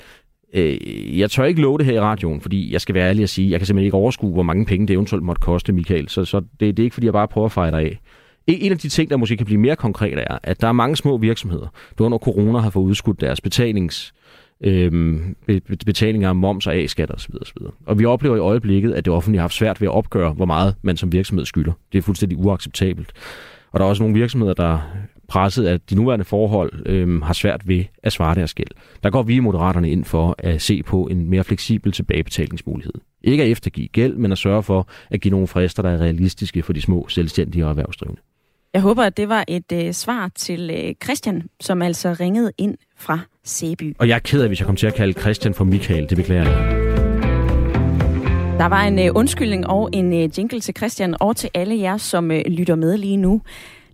Øh, jeg tør ikke love det her i radioen, fordi jeg skal være ærlig at sige, jeg kan simpelthen ikke overskue, hvor mange penge det eventuelt måtte koste, Michael. Så, så det, det er ikke, fordi jeg bare prøver at fejre dig af. En af de ting, der måske kan blive mere konkret, er, at der er mange små virksomheder, der under corona har fået udskudt deres betalings, øh, betalinger af moms og A-skat osv. osv. Og vi oplever i øjeblikket, at det offentlige har haft svært ved at opgøre, hvor meget man som virksomhed skylder. Det er fuldstændig uacceptabelt. Og der er også nogle virksomheder, der presset af de nuværende forhold øhm, har svært ved at svare deres gæld. Der går vi i Moderaterne ind for at se på en mere fleksibel tilbagebetalingsmulighed. Ikke at eftergive gæld, men at sørge for at give nogle frister, der er realistiske for de små selvstændige og erhvervsdrivende. Jeg håber, at det var et øh, svar til øh, Christian, som altså ringede ind fra Sæby. Og jeg er ked af, hvis jeg kom til at kalde Christian for Michael. Det beklager jeg. Der var en øh, undskyldning og en øh, jingle til Christian og til alle jer, som øh, lytter med lige nu.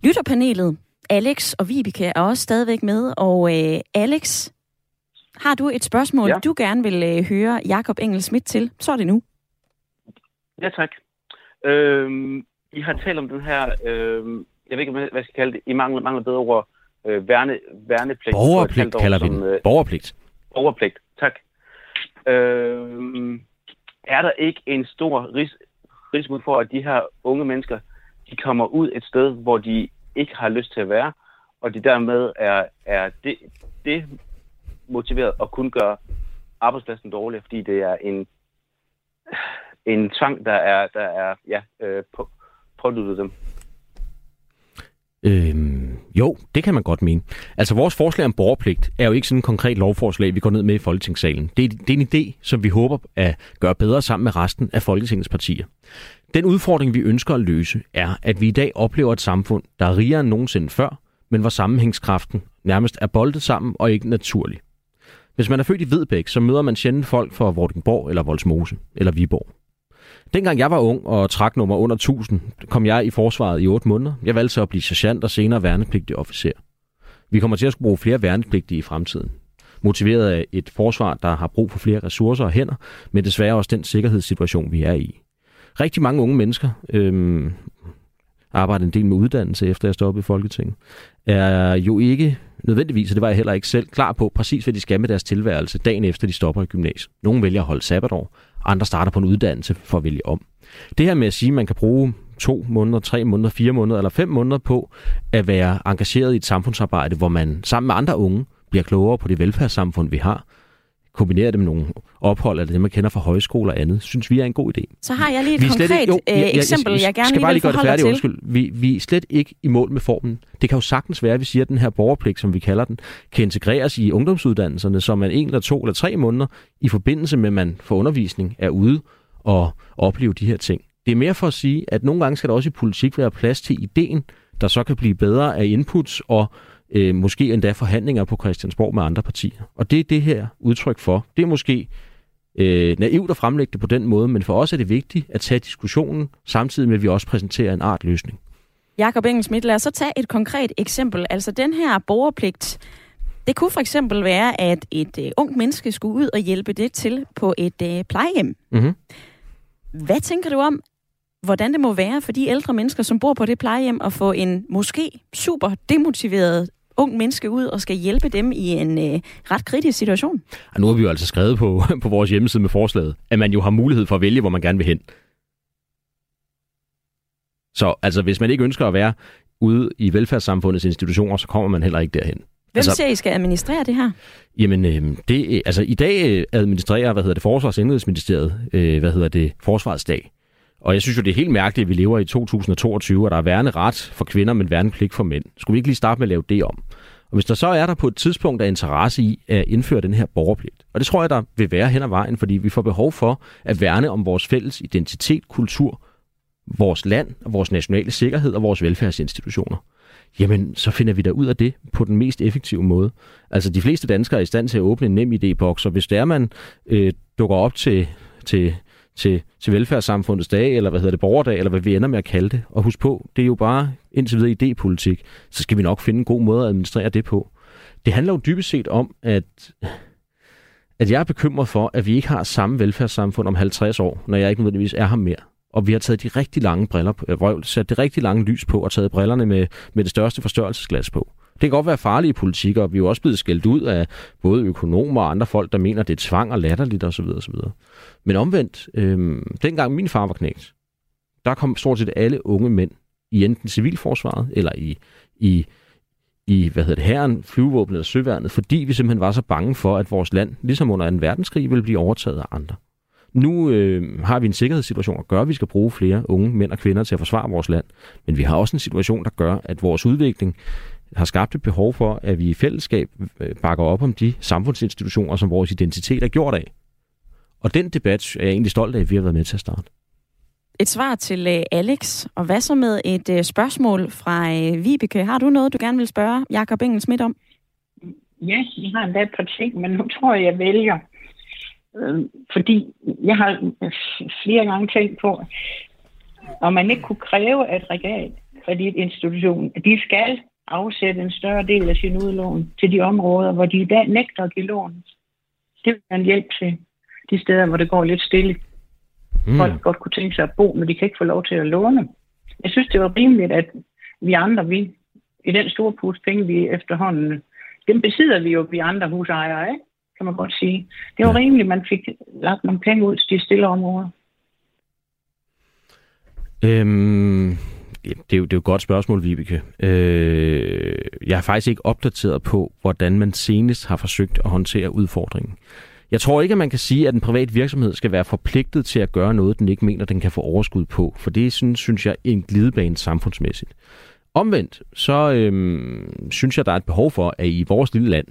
Lytterpanelet, Alex og Vibeke er også stadigvæk med, og øh, Alex, har du et spørgsmål, ja. du gerne vil øh, høre Jakob Engel Schmidt til, så er det nu. Ja, tak. Øhm, I har talt om den her, øhm, jeg ved ikke, hvad jeg skal kalde det, I mangler, mangler bedre ord, øh, værne, værnepligt. Borgerpligt kalder vi den. Øh, borgerpligt. Borgerpligt, tak. Øhm, er der ikke en stor ris- risiko for, at de her unge mennesker, de kommer ud et sted, hvor de ikke har lyst til at være, og de dermed er, er det, det motiveret at kun gøre arbejdspladsen dårligere, fordi det er en, en tvang, der er, der er ja, øh, på, påduttet dem. Øhm, jo, det kan man godt mene. Altså, vores forslag om borgerpligt er jo ikke sådan en konkret lovforslag, vi går ned med i Folketingssalen. Det er, det er en idé, som vi håber at gøre bedre sammen med resten af Folketingets partier. Den udfordring, vi ønsker at løse, er, at vi i dag oplever et samfund, der er rigere end nogensinde før, men hvor sammenhængskraften nærmest er boldet sammen og ikke naturlig. Hvis man er født i Vedbæk, så møder man sjældent folk fra Vordingborg eller Voldsmose eller Viborg. Dengang jeg var ung og trak nummer under 1000, kom jeg i forsvaret i 8 måneder. Jeg valgte så at blive sergeant og senere værnepligtig officer. Vi kommer til at skulle bruge flere værnepligtige i fremtiden. Motiveret af et forsvar, der har brug for flere ressourcer og hænder, men desværre også den sikkerhedssituation, vi er i. Rigtig mange unge mennesker, øhm, arbejder en del med uddannelse, efter jeg stoppede i Folketinget, er jo ikke nødvendigvis, og det var jeg heller ikke selv, klar på præcis, hvad de skal med deres tilværelse dagen efter, de stopper i gymnasiet. Nogle vælger at holde sabbatår, andre starter på en uddannelse for at vælge om. Det her med at sige, at man kan bruge to måneder, tre måneder, fire måneder eller fem måneder på at være engageret i et samfundsarbejde, hvor man sammen med andre unge bliver klogere på det velfærdssamfund, vi har, kombinere det med nogle ophold, eller det, man kender fra højskole og andet, synes vi er en god idé. Så har jeg lige et vi konkret ikke, jo, jeg, jeg, eksempel, jeg, jeg, jeg gerne skal bare lige gøre det færdigt, undskyld. Vi, vi er slet ikke i mål med formen. Det kan jo sagtens være, at vi siger, at den her borgerpligt, som vi kalder den, kan integreres i ungdomsuddannelserne, så man en eller to eller tre måneder i forbindelse med, at man får undervisning, er ude og opleve de her ting. Det er mere for at sige, at nogle gange skal der også i politik være plads til ideen, der så kan blive bedre af inputs og øh, måske endda forhandlinger på Christiansborg med andre partier. Og det er det her udtryk for. Det er måske øh, naivt at fremlægge det på den måde, men for os er det vigtigt at tage diskussionen, samtidig med at vi også præsenterer en art løsning. Jakob Engelsmidt, lad os så tage et konkret eksempel. Altså den her borgerpligt, det kunne for eksempel være, at et øh, ung menneske skulle ud og hjælpe det til på et øh, plejehjem. Mm-hmm. Hvad tænker du om, hvordan det må være for de ældre mennesker, som bor på det plejehjem, at få en måske super demotiveret ung menneske ud og skal hjælpe dem i en øh, ret kritisk situation. Og nu har vi jo altså skrevet på, på vores hjemmeside med forslaget, at man jo har mulighed for at vælge, hvor man gerne vil hen. Så altså, hvis man ikke ønsker at være ude i velfærdssamfundets institutioner, så kommer man heller ikke derhen. Hvem altså, ser I skal administrere det her? Jamen, øh, det, altså i dag øh, administrerer, hvad hedder det, Forsvars- og øh, hvad hedder det, Forsvarets dag. Og jeg synes jo, det er helt mærkeligt, at vi lever i 2022, og der er værende ret for kvinder, men værende pligt for mænd. Skulle vi ikke lige starte med at lave det om? Og hvis der så er der på et tidspunkt af interesse i at indføre den her borgerpligt, og det tror jeg, der vil være hen ad vejen, fordi vi får behov for at værne om vores fælles identitet, kultur, vores land og vores nationale sikkerhed og vores velfærdsinstitutioner, jamen så finder vi da ud af det på den mest effektive måde. Altså de fleste danskere er i stand til at åbne en nem idé-boks, og hvis der man øh, dukker op til, til, til, til velfærdssamfundets dag, eller hvad hedder det, borgerdag, eller hvad vi ender med at kalde det, og husk på, det er jo bare indtil videre idépolitik, så skal vi nok finde en god måde at administrere det på. Det handler jo dybest set om, at at jeg er bekymret for, at vi ikke har samme velfærdssamfund om 50 år, når jeg ikke nødvendigvis er her mere og vi har taget de rigtig lange briller på, øh, sat det rigtig lange lys på, og taget brillerne med, med det største forstørrelsesglas på. Det kan godt være farlige politik, og vi er jo også blevet skældt ud af både økonomer og andre folk, der mener, det er tvang og latterligt osv. osv. Men omvendt, øh, dengang min far var knægt, der kom stort set alle unge mænd i enten civilforsvaret eller i, i, i hvad hedder det, herren, flyvevåbnet eller søværnet, fordi vi simpelthen var så bange for, at vores land, ligesom under 2. verdenskrig, ville blive overtaget af andre. Nu øh, har vi en sikkerhedssituation, der gør, at vi skal bruge flere unge mænd og kvinder til at forsvare vores land. Men vi har også en situation, der gør, at vores udvikling har skabt et behov for, at vi i fællesskab øh, bakker op om de samfundsinstitutioner, som vores identitet er gjort af. Og den debat er jeg egentlig stolt af, at vi har været med til at starte. Et svar til uh, Alex. Og hvad så med et uh, spørgsmål fra Vibeke? Har du noget, du gerne vil spørge Jakob Engel Schmidt om? Ja, jeg har endda et par ting, men nu tror jeg, jeg vælger Øh, fordi jeg har flere gange tænkt på, om man ikke kunne kræve, at kreditinstitutionen, de skal afsætte en større del af sin udlån til de områder, hvor de i dag nægter at give lån. Det vil være en hjælp til de steder, hvor det går lidt stille. Mm. Folk godt kunne tænke sig at bo, men de kan ikke få lov til at låne. Jeg synes, det var rimeligt, at vi andre, vi i den store pus penge, vi efterhånden, dem besidder vi jo, vi andre husejere, ikke? kan man godt sige. Det var ja. rimeligt, at man fik lagt nogle penge ud til de stille områder. Øhm, det, er jo, det er jo et godt spørgsmål, Vibeke. Øh, jeg er faktisk ikke opdateret på, hvordan man senest har forsøgt at håndtere udfordringen. Jeg tror ikke, at man kan sige, at en privat virksomhed skal være forpligtet til at gøre noget, den ikke mener, den kan få overskud på. For det synes, synes jeg er en glidebane samfundsmæssigt. Omvendt, så øhm, synes jeg, der er et behov for, at i vores lille land,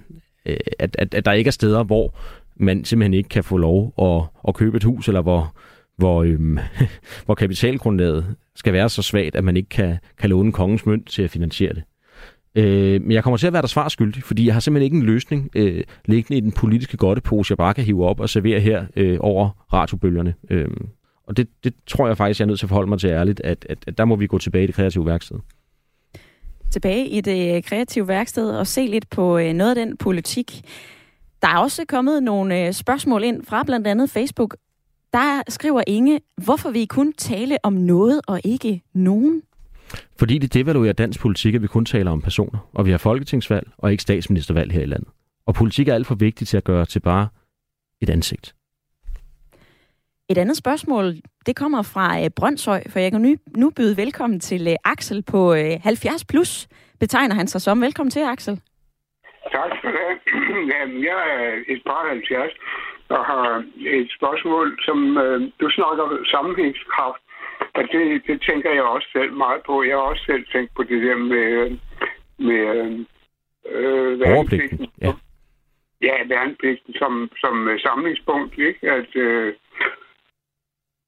Øh, at, at, at der ikke er steder, hvor man simpelthen ikke kan få lov at, at købe et hus, eller hvor, hvor, øhm, hvor kapitalgrundlaget skal være så svagt, at man ikke kan, kan låne kongens mønt til at finansiere det. Øh, men jeg kommer til at være der svar skyldig, fordi jeg har simpelthen ikke en løsning øh, liggende i den politiske godtepose, jeg bare kan hive op og servere her øh, over radiobølgerne. Øh, og det, det tror jeg faktisk, jeg er nødt til at forholde mig til ærligt, at, at, at der må vi gå tilbage i det kreative værksted tilbage i det øh, kreative værksted og se lidt på øh, noget af den politik. Der er også kommet nogle øh, spørgsmål ind fra blandt andet Facebook. Der skriver Inge, hvorfor vi kun tale om noget og ikke nogen? Fordi det devaluerer dansk politik, at vi kun taler om personer, og vi har folketingsvalg og ikke statsministervalg her i landet. Og politik er alt for vigtigt til at gøre til bare et ansigt. Et andet spørgsmål, det kommer fra øh, Brøndshøj, for jeg kan nu, nu byde velkommen til øh, Axel på øh, 70 plus, betegner han sig som. Velkommen til, Axel. Tak skal du have. Jamen, jeg er et par 70 og har et spørgsmål, som øh, du snakker sammenhængskraft, og det, det tænker jeg også selv meget på. Jeg har også selv tænkt på det der med, med øh, værnepligten. Ja. ja, værnepligten som, som samlingspunkt, ikke? At, øh,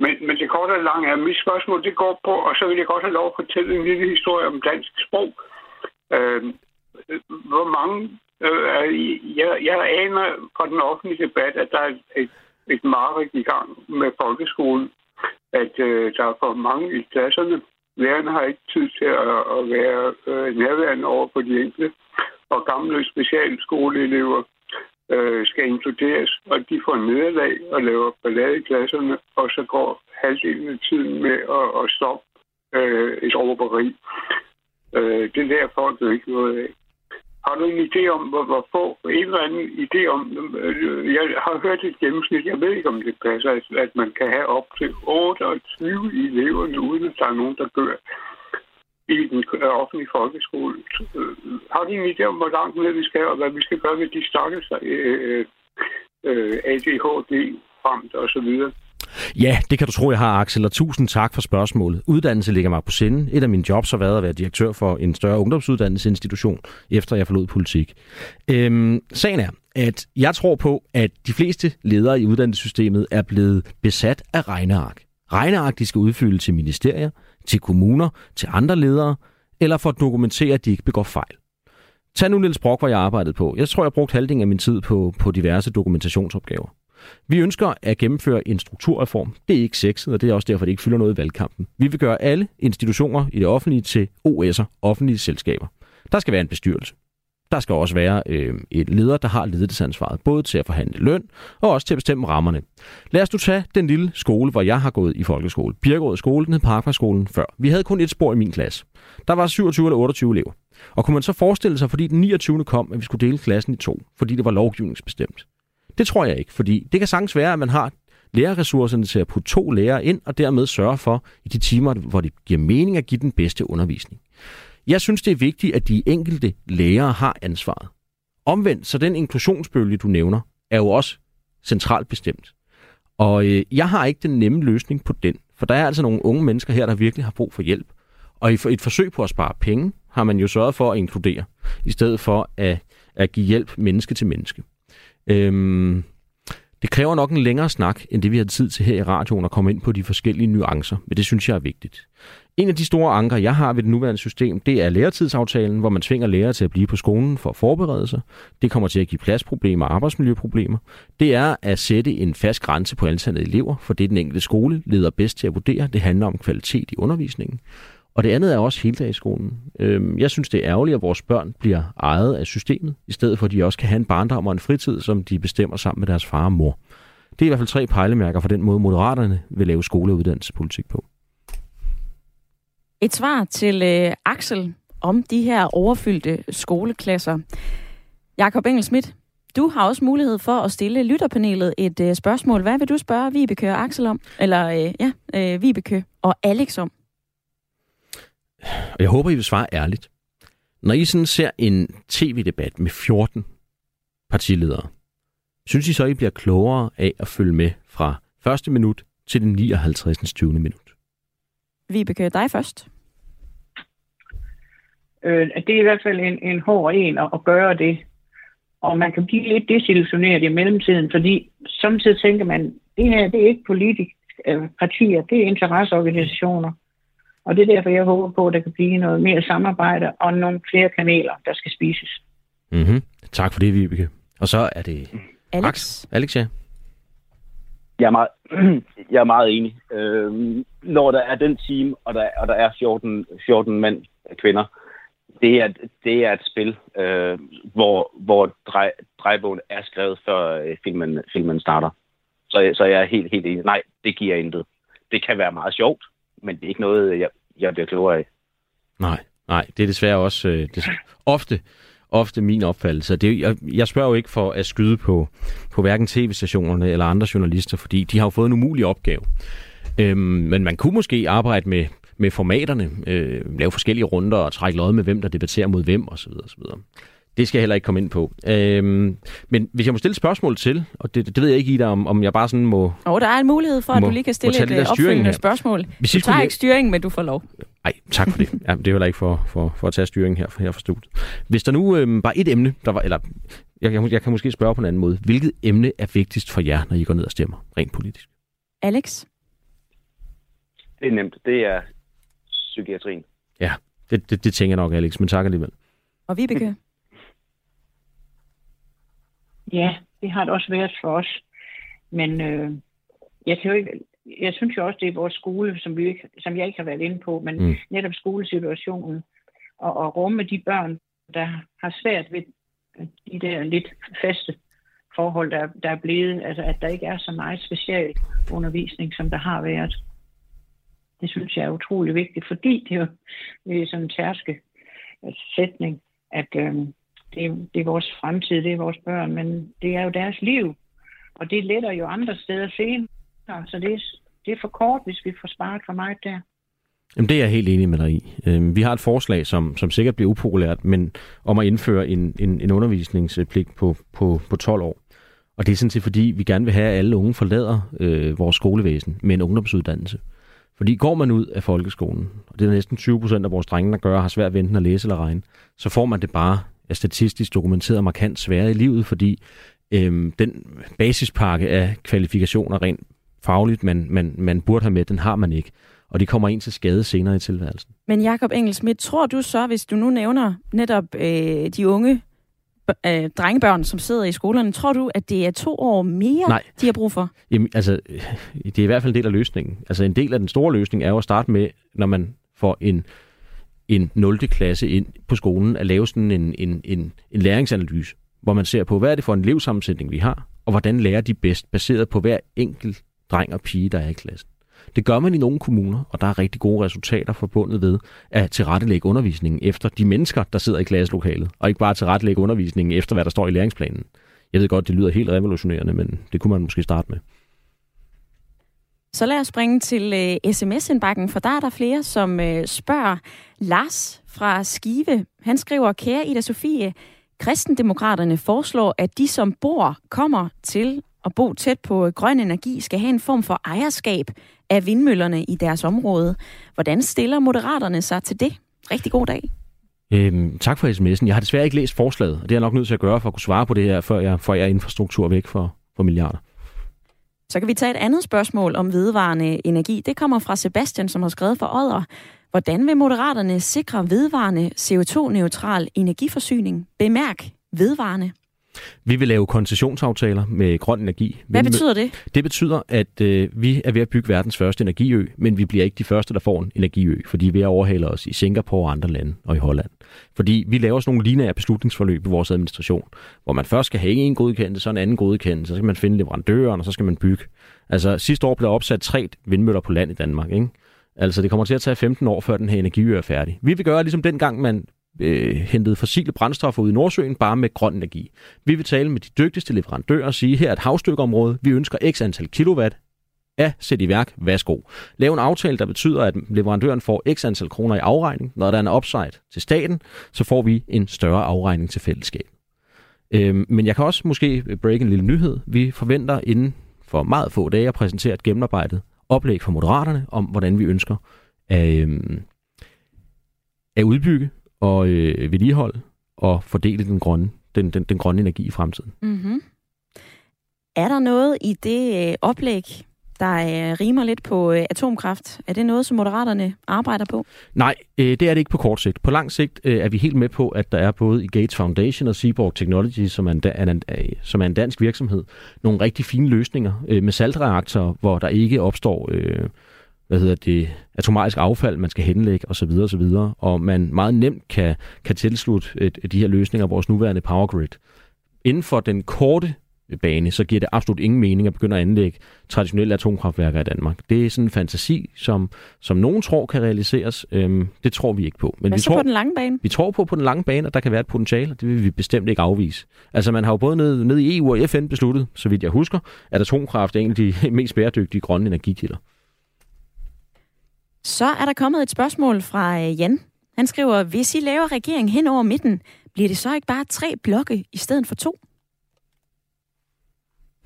men, men det korte og lange er, mit spørgsmål det går på, og så vil jeg godt have lov at fortælle en lille historie om dansk sprog. Øh, hvor mange... Øh, jeg, jeg aner fra den offentlige debat, at der er et, et mareridt i gang med folkeskolen, at øh, der er for mange i klasserne. Lærerne har ikke tid til at, at være øh, nærværende over for de enkelte, og gamle specialskoleelever øh, skal inkluderes, og de får nederlag og laver ballade i klasserne, og så går halvdelen af tiden med at, at stoppe øh, et råberi. Øh, det lærer folk jo ikke noget af. Har du en idé om, hvor, hvor få, en eller anden idé om, øh, jeg har hørt et gennemsnit, jeg ved ikke, om det passer, at, at man kan have op til 28 elever, uden at der er nogen, der gør i den øh, offentlige folkeskole. Øh, har du en idé om, hvor langt ned vi skal, og hvad vi skal gøre med de stakkels øh, øh, øh ADHD fremt og så videre? Ja, det kan du tro, jeg har, Axel, og tusind tak for spørgsmålet. Uddannelse ligger mig på sinde. Et af mine jobs har været at være direktør for en større ungdomsuddannelsesinstitution, efter jeg forlod politik. Øhm, sagen er, at jeg tror på, at de fleste ledere i uddannelsessystemet er blevet besat af regneark. Regneark, de skal udfylde til ministerier, til kommuner, til andre ledere, eller for at dokumentere, at de ikke begår fejl. Tag nu Niels Brock, hvor jeg arbejdede på. Jeg tror, jeg brugte halvdelen af min tid på, på diverse dokumentationsopgaver. Vi ønsker at gennemføre en strukturreform. Det er ikke sexet, og det er også derfor, det ikke fylder noget i valgkampen. Vi vil gøre alle institutioner i det offentlige til OS'er, offentlige selskaber. Der skal være en bestyrelse. Der skal også være øh, et leder, der har ledelsesansvaret, både til at forhandle løn og også til at bestemme rammerne. Lad os nu tage den lille skole, hvor jeg har gået i folkeskole. Birkerød skole, den hed Parkvejskolen før. Vi havde kun et spor i min klasse. Der var 27 eller 28 elever. Og kunne man så forestille sig, fordi den 29. kom, at vi skulle dele klassen i to, fordi det var lovgivningsbestemt. Det tror jeg ikke, fordi det kan sagtens være, at man har lærerressourcerne til at putte to lærere ind, og dermed sørge for i de timer, hvor det giver mening at give den bedste undervisning. Jeg synes, det er vigtigt, at de enkelte lærere har ansvaret. Omvendt, så den inklusionsbølge, du nævner, er jo også centralt bestemt. Og øh, jeg har ikke den nemme løsning på den, for der er altså nogle unge mennesker her, der virkelig har brug for hjælp. Og i et forsøg på at spare penge, har man jo sørget for at inkludere, i stedet for at, at give hjælp menneske til menneske. Øhm, det kræver nok en længere snak, end det vi har tid til her i radioen at komme ind på de forskellige nuancer, men det synes jeg er vigtigt. En af de store anker, jeg har ved det nuværende system, det er læretidsaftalen, hvor man tvinger lærere til at blive på skolen for at forberede sig. Det kommer til at give pladsproblemer og arbejdsmiljøproblemer. Det er at sætte en fast grænse på antallet af elever, for det den enkelte skole leder bedst til at vurdere. Det handler om kvalitet i undervisningen. Og det andet er også heldagsskolen. Øhm, jeg synes, det er ærgerligt, at vores børn bliver ejet af systemet, i stedet for at de også kan have en barndom og en fritid, som de bestemmer sammen med deres far og mor. Det er i hvert fald tre pejlemærker for den måde, moderaterne vil lave skole- og uddannelsespolitik på. Et svar til øh, Axel om de her overfyldte skoleklasser. Jakob Engelsmidt, du har også mulighed for at stille lytterpanelet et øh, spørgsmål. Hvad vil du spørge Vibeke og Axel om? Eller øh, ja, øh, Vibeke og Alex om? Og jeg håber, I vil svare ærligt. Når I sådan ser en tv-debat med 14 partiledere, synes I så, I bliver klogere af at følge med fra første minut til den 59. 20. minut? Vibeke, dig først. Øh, det er i hvert fald en, en hård en at, at gøre det. Og man kan blive lidt desillusioneret i mellemtiden, fordi samtidig tænker man, det her det er ikke politiske øh, partier, det er interesseorganisationer. Og det er derfor, jeg håber på, at der kan blive noget mere samarbejde og nogle flere kanaler, der skal spises. Mm-hmm. Tak for det, Vibeke. Og så er det Alex. Max. Alex, ja. Jeg er meget, jeg er meget enig. Øh, når der er den team, og der, og der er 14, 14 mænd og kvinder, det er, det er et spil, øh, hvor, hvor drej, drejebogen er skrevet, før øh, filmen, filmen starter. Så, så jeg er helt, helt enig. Nej, det giver intet. Det kan være meget sjovt, men det er ikke noget, jeg, jeg bliver klogere af. Nej, nej, det er desværre også øh, det, ofte, ofte min opfattelse. Det, jeg, jeg spørger jo ikke for at skyde på, på hverken tv-stationerne eller andre journalister, fordi de har jo fået en umulig opgave. Øhm, men man kunne måske arbejde med, med formaterne, øh, lave forskellige runder og trække lod med, hvem der debatterer mod hvem osv. osv. Det skal jeg heller ikke komme ind på. Øhm, men hvis jeg må stille spørgsmål til, og det, det ved jeg ikke, Ida, om, om jeg bare sådan må... Og der er en mulighed for, at Må- du lige kan stille et øh, opfølgende her. spørgsmål. Hvis Du tager ikke styringen, men du får lov. Nej, tak for det. Ja, det er heller ikke for, for, for at tage styringen her, her fra studiet. Hvis der nu øhm, var et emne, der var, eller jeg, kan- jeg kan måske spørge på en anden måde. Hvilket emne er vigtigst for jer, når I går ned og stemmer, rent politisk? Alex? Det er nemt. Det er psykiatrien. Ja, det, det, det tænker jeg nok, Alex, men tak alligevel. Og Vibeke? Ja, det har det også været for os. Men øh, jeg, kan jo ikke, jeg synes jo også, det er vores skole, som, vi ikke, som jeg ikke har været inde på, men Mm. netop skolesituationen og, og rumme de børn, der har svært ved de der lidt faste forhold, der, der er blevet, altså at der ikke er så meget special undervisning, som der har været. Det synes jeg er utrolig vigtigt, fordi det er jo sådan en tærske sætning, at øh, det, er, det er vores fremtid, det er vores børn, men det er jo deres liv, og det letter jo andre steder senere, så det er, det er for kort, hvis vi får sparet for meget der. Jamen, det er jeg helt enig med dig i. Øhm, vi har et forslag, som, som sikkert bliver upopulært, men om at indføre en, en, en undervisningspligt på, på, på 12 år. Og det er sådan set, fordi vi gerne vil have, at alle unge forlader øh, vores skolevæsen med en ungdomsuddannelse. Fordi går man ud af folkeskolen, og det er næsten 20 procent af vores drenge, der gør, har svært ved enten at læse eller regne, så får man det bare er statistisk dokumenteret markant sværere i livet, fordi øhm, den basispakke af kvalifikationer rent fagligt, man, man, man burde have med, den har man ikke. Og det kommer ind til skade senere i tilværelsen. Men Jakob Engelsmidt, tror du så, hvis du nu nævner netop øh, de unge øh, drengebørn, som sidder i skolerne, tror du, at det er to år mere, Nej. de har brug for? Jamen, altså, det er i hvert fald en del af løsningen. Altså, en del af den store løsning er jo at starte med, når man får en, en 0. klasse ind på skolen, at lave sådan en, en, en, en læringsanalyse, hvor man ser på, hvad er det for en elevsammensætning, vi har, og hvordan lærer de bedst, baseret på hver enkelt dreng og pige, der er i klassen. Det gør man i nogle kommuner, og der er rigtig gode resultater forbundet ved at tilrettelægge undervisningen efter de mennesker, der sidder i klasselokalet, og ikke bare tilrettelægge undervisningen efter, hvad der står i læringsplanen. Jeg ved godt, det lyder helt revolutionerende, men det kunne man måske starte med. Så lad os springe til øh, uh, sms-indbakken, for der er der flere, som uh, spørger. Lars fra Skive, han skriver, kære Ida Sofie, kristendemokraterne foreslår, at de, som bor, kommer til at bo tæt på øh, grøn energi, skal have en form for ejerskab af vindmøllerne i deres område. Hvordan stiller moderaterne sig til det? Rigtig god dag. Øhm, tak for sms'en. Jeg har desværre ikke læst forslaget, og det er jeg nok nødt til at gøre for at kunne svare på det her, før jeg får jeg infrastruktur væk for, for milliarder. Så kan vi tage et andet spørgsmål om vedvarende energi. Det kommer fra Sebastian, som har skrevet for Odder. Hvordan vil Moderaterne sikre vedvarende CO2-neutral energiforsyning? Bemærk vedvarende. Vi vil lave koncessionsaftaler med grøn energi. Hvad betyder det? Det betyder, at øh, vi er ved at bygge verdens første energiø, men vi bliver ikke de første, der får en energiø, fordi vi er ved at overhale os i Singapore og andre lande og i Holland. Fordi vi laver sådan nogle lineære beslutningsforløb i vores administration, hvor man først skal have en godkendelse, så en anden godkendelse, så skal man finde leverandøren, og så skal man bygge. Altså sidste år blev opsat tre vindmøller på land i Danmark, ikke? Altså, det kommer til at tage 15 år, før den her energiø er færdig. Vi vil gøre ligesom dengang, man øh, hentet fossile brændstoffer ud i Nordsøen, bare med grøn energi. Vi vil tale med de dygtigste leverandører og sige, her er et havstykkeområde, vi ønsker x antal kilowatt af sæt i værk, værsgo. Lav en aftale, der betyder, at leverandøren får x antal kroner i afregning. Når der er en upside til staten, så får vi en større afregning til fællesskab. Øhm, men jeg kan også måske break en lille nyhed. Vi forventer inden for meget få dage at præsentere et gennemarbejdet oplæg for Moderaterne om, hvordan vi ønsker at, øhm, at udbygge og øh, vedligeholde og fordele den grønne, den, den, den grønne energi i fremtiden. Mm-hmm. Er der noget i det øh, oplæg, der øh, rimer lidt på øh, atomkraft? Er det noget, som Moderaterne arbejder på? Nej, øh, det er det ikke på kort sigt. På lang sigt øh, er vi helt med på, at der er både i Gates Foundation og Seaborg Technology, som er en, da, en, som er en dansk virksomhed, nogle rigtig fine løsninger øh, med saltreaktorer, hvor der ikke opstår... Øh, hvad hedder det, atomarisk affald, man skal henlægge osv. osv. Og man meget nemt kan, kan tilslutte et, de her løsninger vores nuværende power grid. Inden for den korte bane, så giver det absolut ingen mening at begynde at anlægge traditionelle atomkraftværker i Danmark. Det er sådan en fantasi, som, som nogen tror kan realiseres. Øhm, det tror vi ikke på. Men Hvad vi tror, på den lange bane? Vi tror på på den lange bane, at der kan være et potentiale, og det vil vi bestemt ikke afvise. Altså man har jo både ned, ned i EU og FN besluttet, så vidt jeg husker, at atomkraft er en af de mest bæredygtige grønne energikilder. Så er der kommet et spørgsmål fra øh, Jan. Han skriver, hvis I laver regering hen over midten, bliver det så ikke bare tre blokke i stedet for to?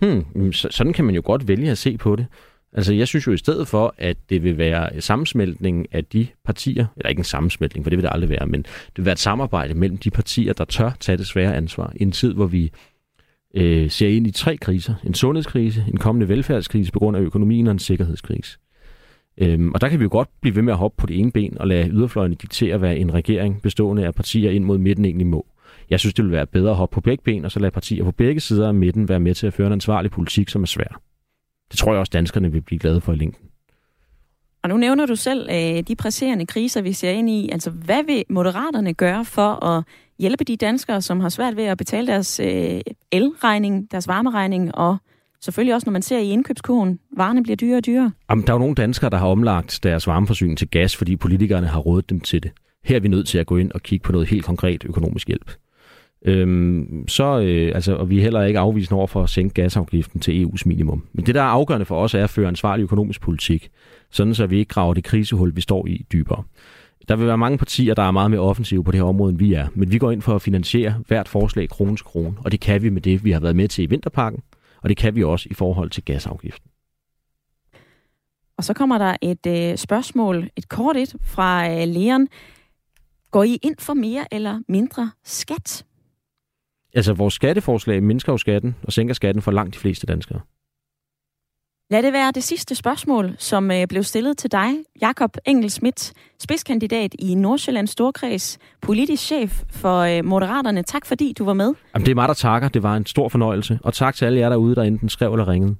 Hmm, mm, sådan kan man jo godt vælge at se på det. Altså, jeg synes jo i stedet for, at det vil være sammensmeltning af de partier, eller ikke en sammensmeltning, for det vil det aldrig være, men det vil være et samarbejde mellem de partier, der tør tage det svære ansvar i en tid, hvor vi øh, ser ind i tre kriser. En sundhedskrise, en kommende velfærdskrise på grund af økonomien og en sikkerhedskrise. Øhm, og der kan vi jo godt blive ved med at hoppe på det ene ben og lade yderfløjene diktere, hvad en regering bestående af partier ind mod midten egentlig må. Jeg synes, det ville være bedre at hoppe på begge ben, og så lade partier på begge sider af midten være med til at føre en ansvarlig politik, som er svær. Det tror jeg også, danskerne vil blive glade for i længden. Og nu nævner du selv øh, de presserende kriser, vi ser ind i. Altså, hvad vil moderaterne gøre for at hjælpe de danskere, som har svært ved at betale deres øh, elregning, deres varmeregning, og selvfølgelig også, når man ser i indkøbskurven, varerne bliver dyrere og dyrere. Jamen, der er jo nogle danskere, der har omlagt deres varmeforsyning til gas, fordi politikerne har rådet dem til det. Her er vi nødt til at gå ind og kigge på noget helt konkret økonomisk hjælp. Øhm, så, øh, altså, og vi er heller ikke afvisende over for at sænke gasafgiften til EU's minimum. Men det, der er afgørende for os, er at føre ansvarlig økonomisk politik, sådan så vi ikke graver det krisehul, vi står i dybere. Der vil være mange partier, der er meget mere offensive på det her område, end vi er. Men vi går ind for at finansiere hvert forslag krone til krone, og det kan vi med det, vi har været med til i vinterpakken, og det kan vi også i forhold til gasafgiften. Og så kommer der et øh, spørgsmål, et kort et fra øh, Leon. Går I ind for mere eller mindre skat? Altså, vores skatteforslag mindsker jo skatten og sænker skatten for langt de fleste danskere. Lad det være det sidste spørgsmål, som øh, blev stillet til dig, Jakob Engelsmidt, spidskandidat i Nordsjællands Storkreds, politisk chef for øh, Moderaterne. Tak fordi du var med. Jamen, det er mig, der takker. Det var en stor fornøjelse. Og tak til alle jer derude, der enten skrev eller ringede.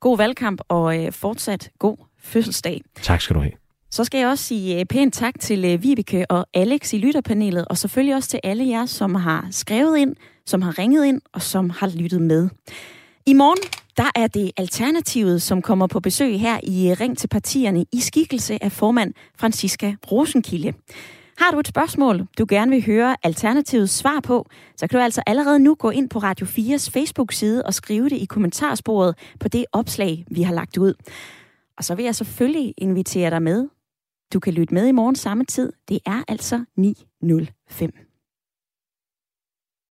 God valgkamp og øh, fortsat god fødselsdag. Tak skal du have. Så skal jeg også sige pænt tak til Vibeke og Alex i lytterpanelet, og selvfølgelig også til alle jer, som har skrevet ind, som har ringet ind og som har lyttet med. I morgen, der er det Alternativet, som kommer på besøg her i øh, Ring til partierne i skikkelse af formand Franziska Rosenkilde. Har du et spørgsmål, du gerne vil høre Alternativets svar på, så kan du altså allerede nu gå ind på Radio 4's Facebook-side og skrive det i kommentarsporet på det opslag, vi har lagt ud. Og så vil jeg selvfølgelig invitere dig med. Du kan lytte med i morgen samme tid. Det er altså 9.05.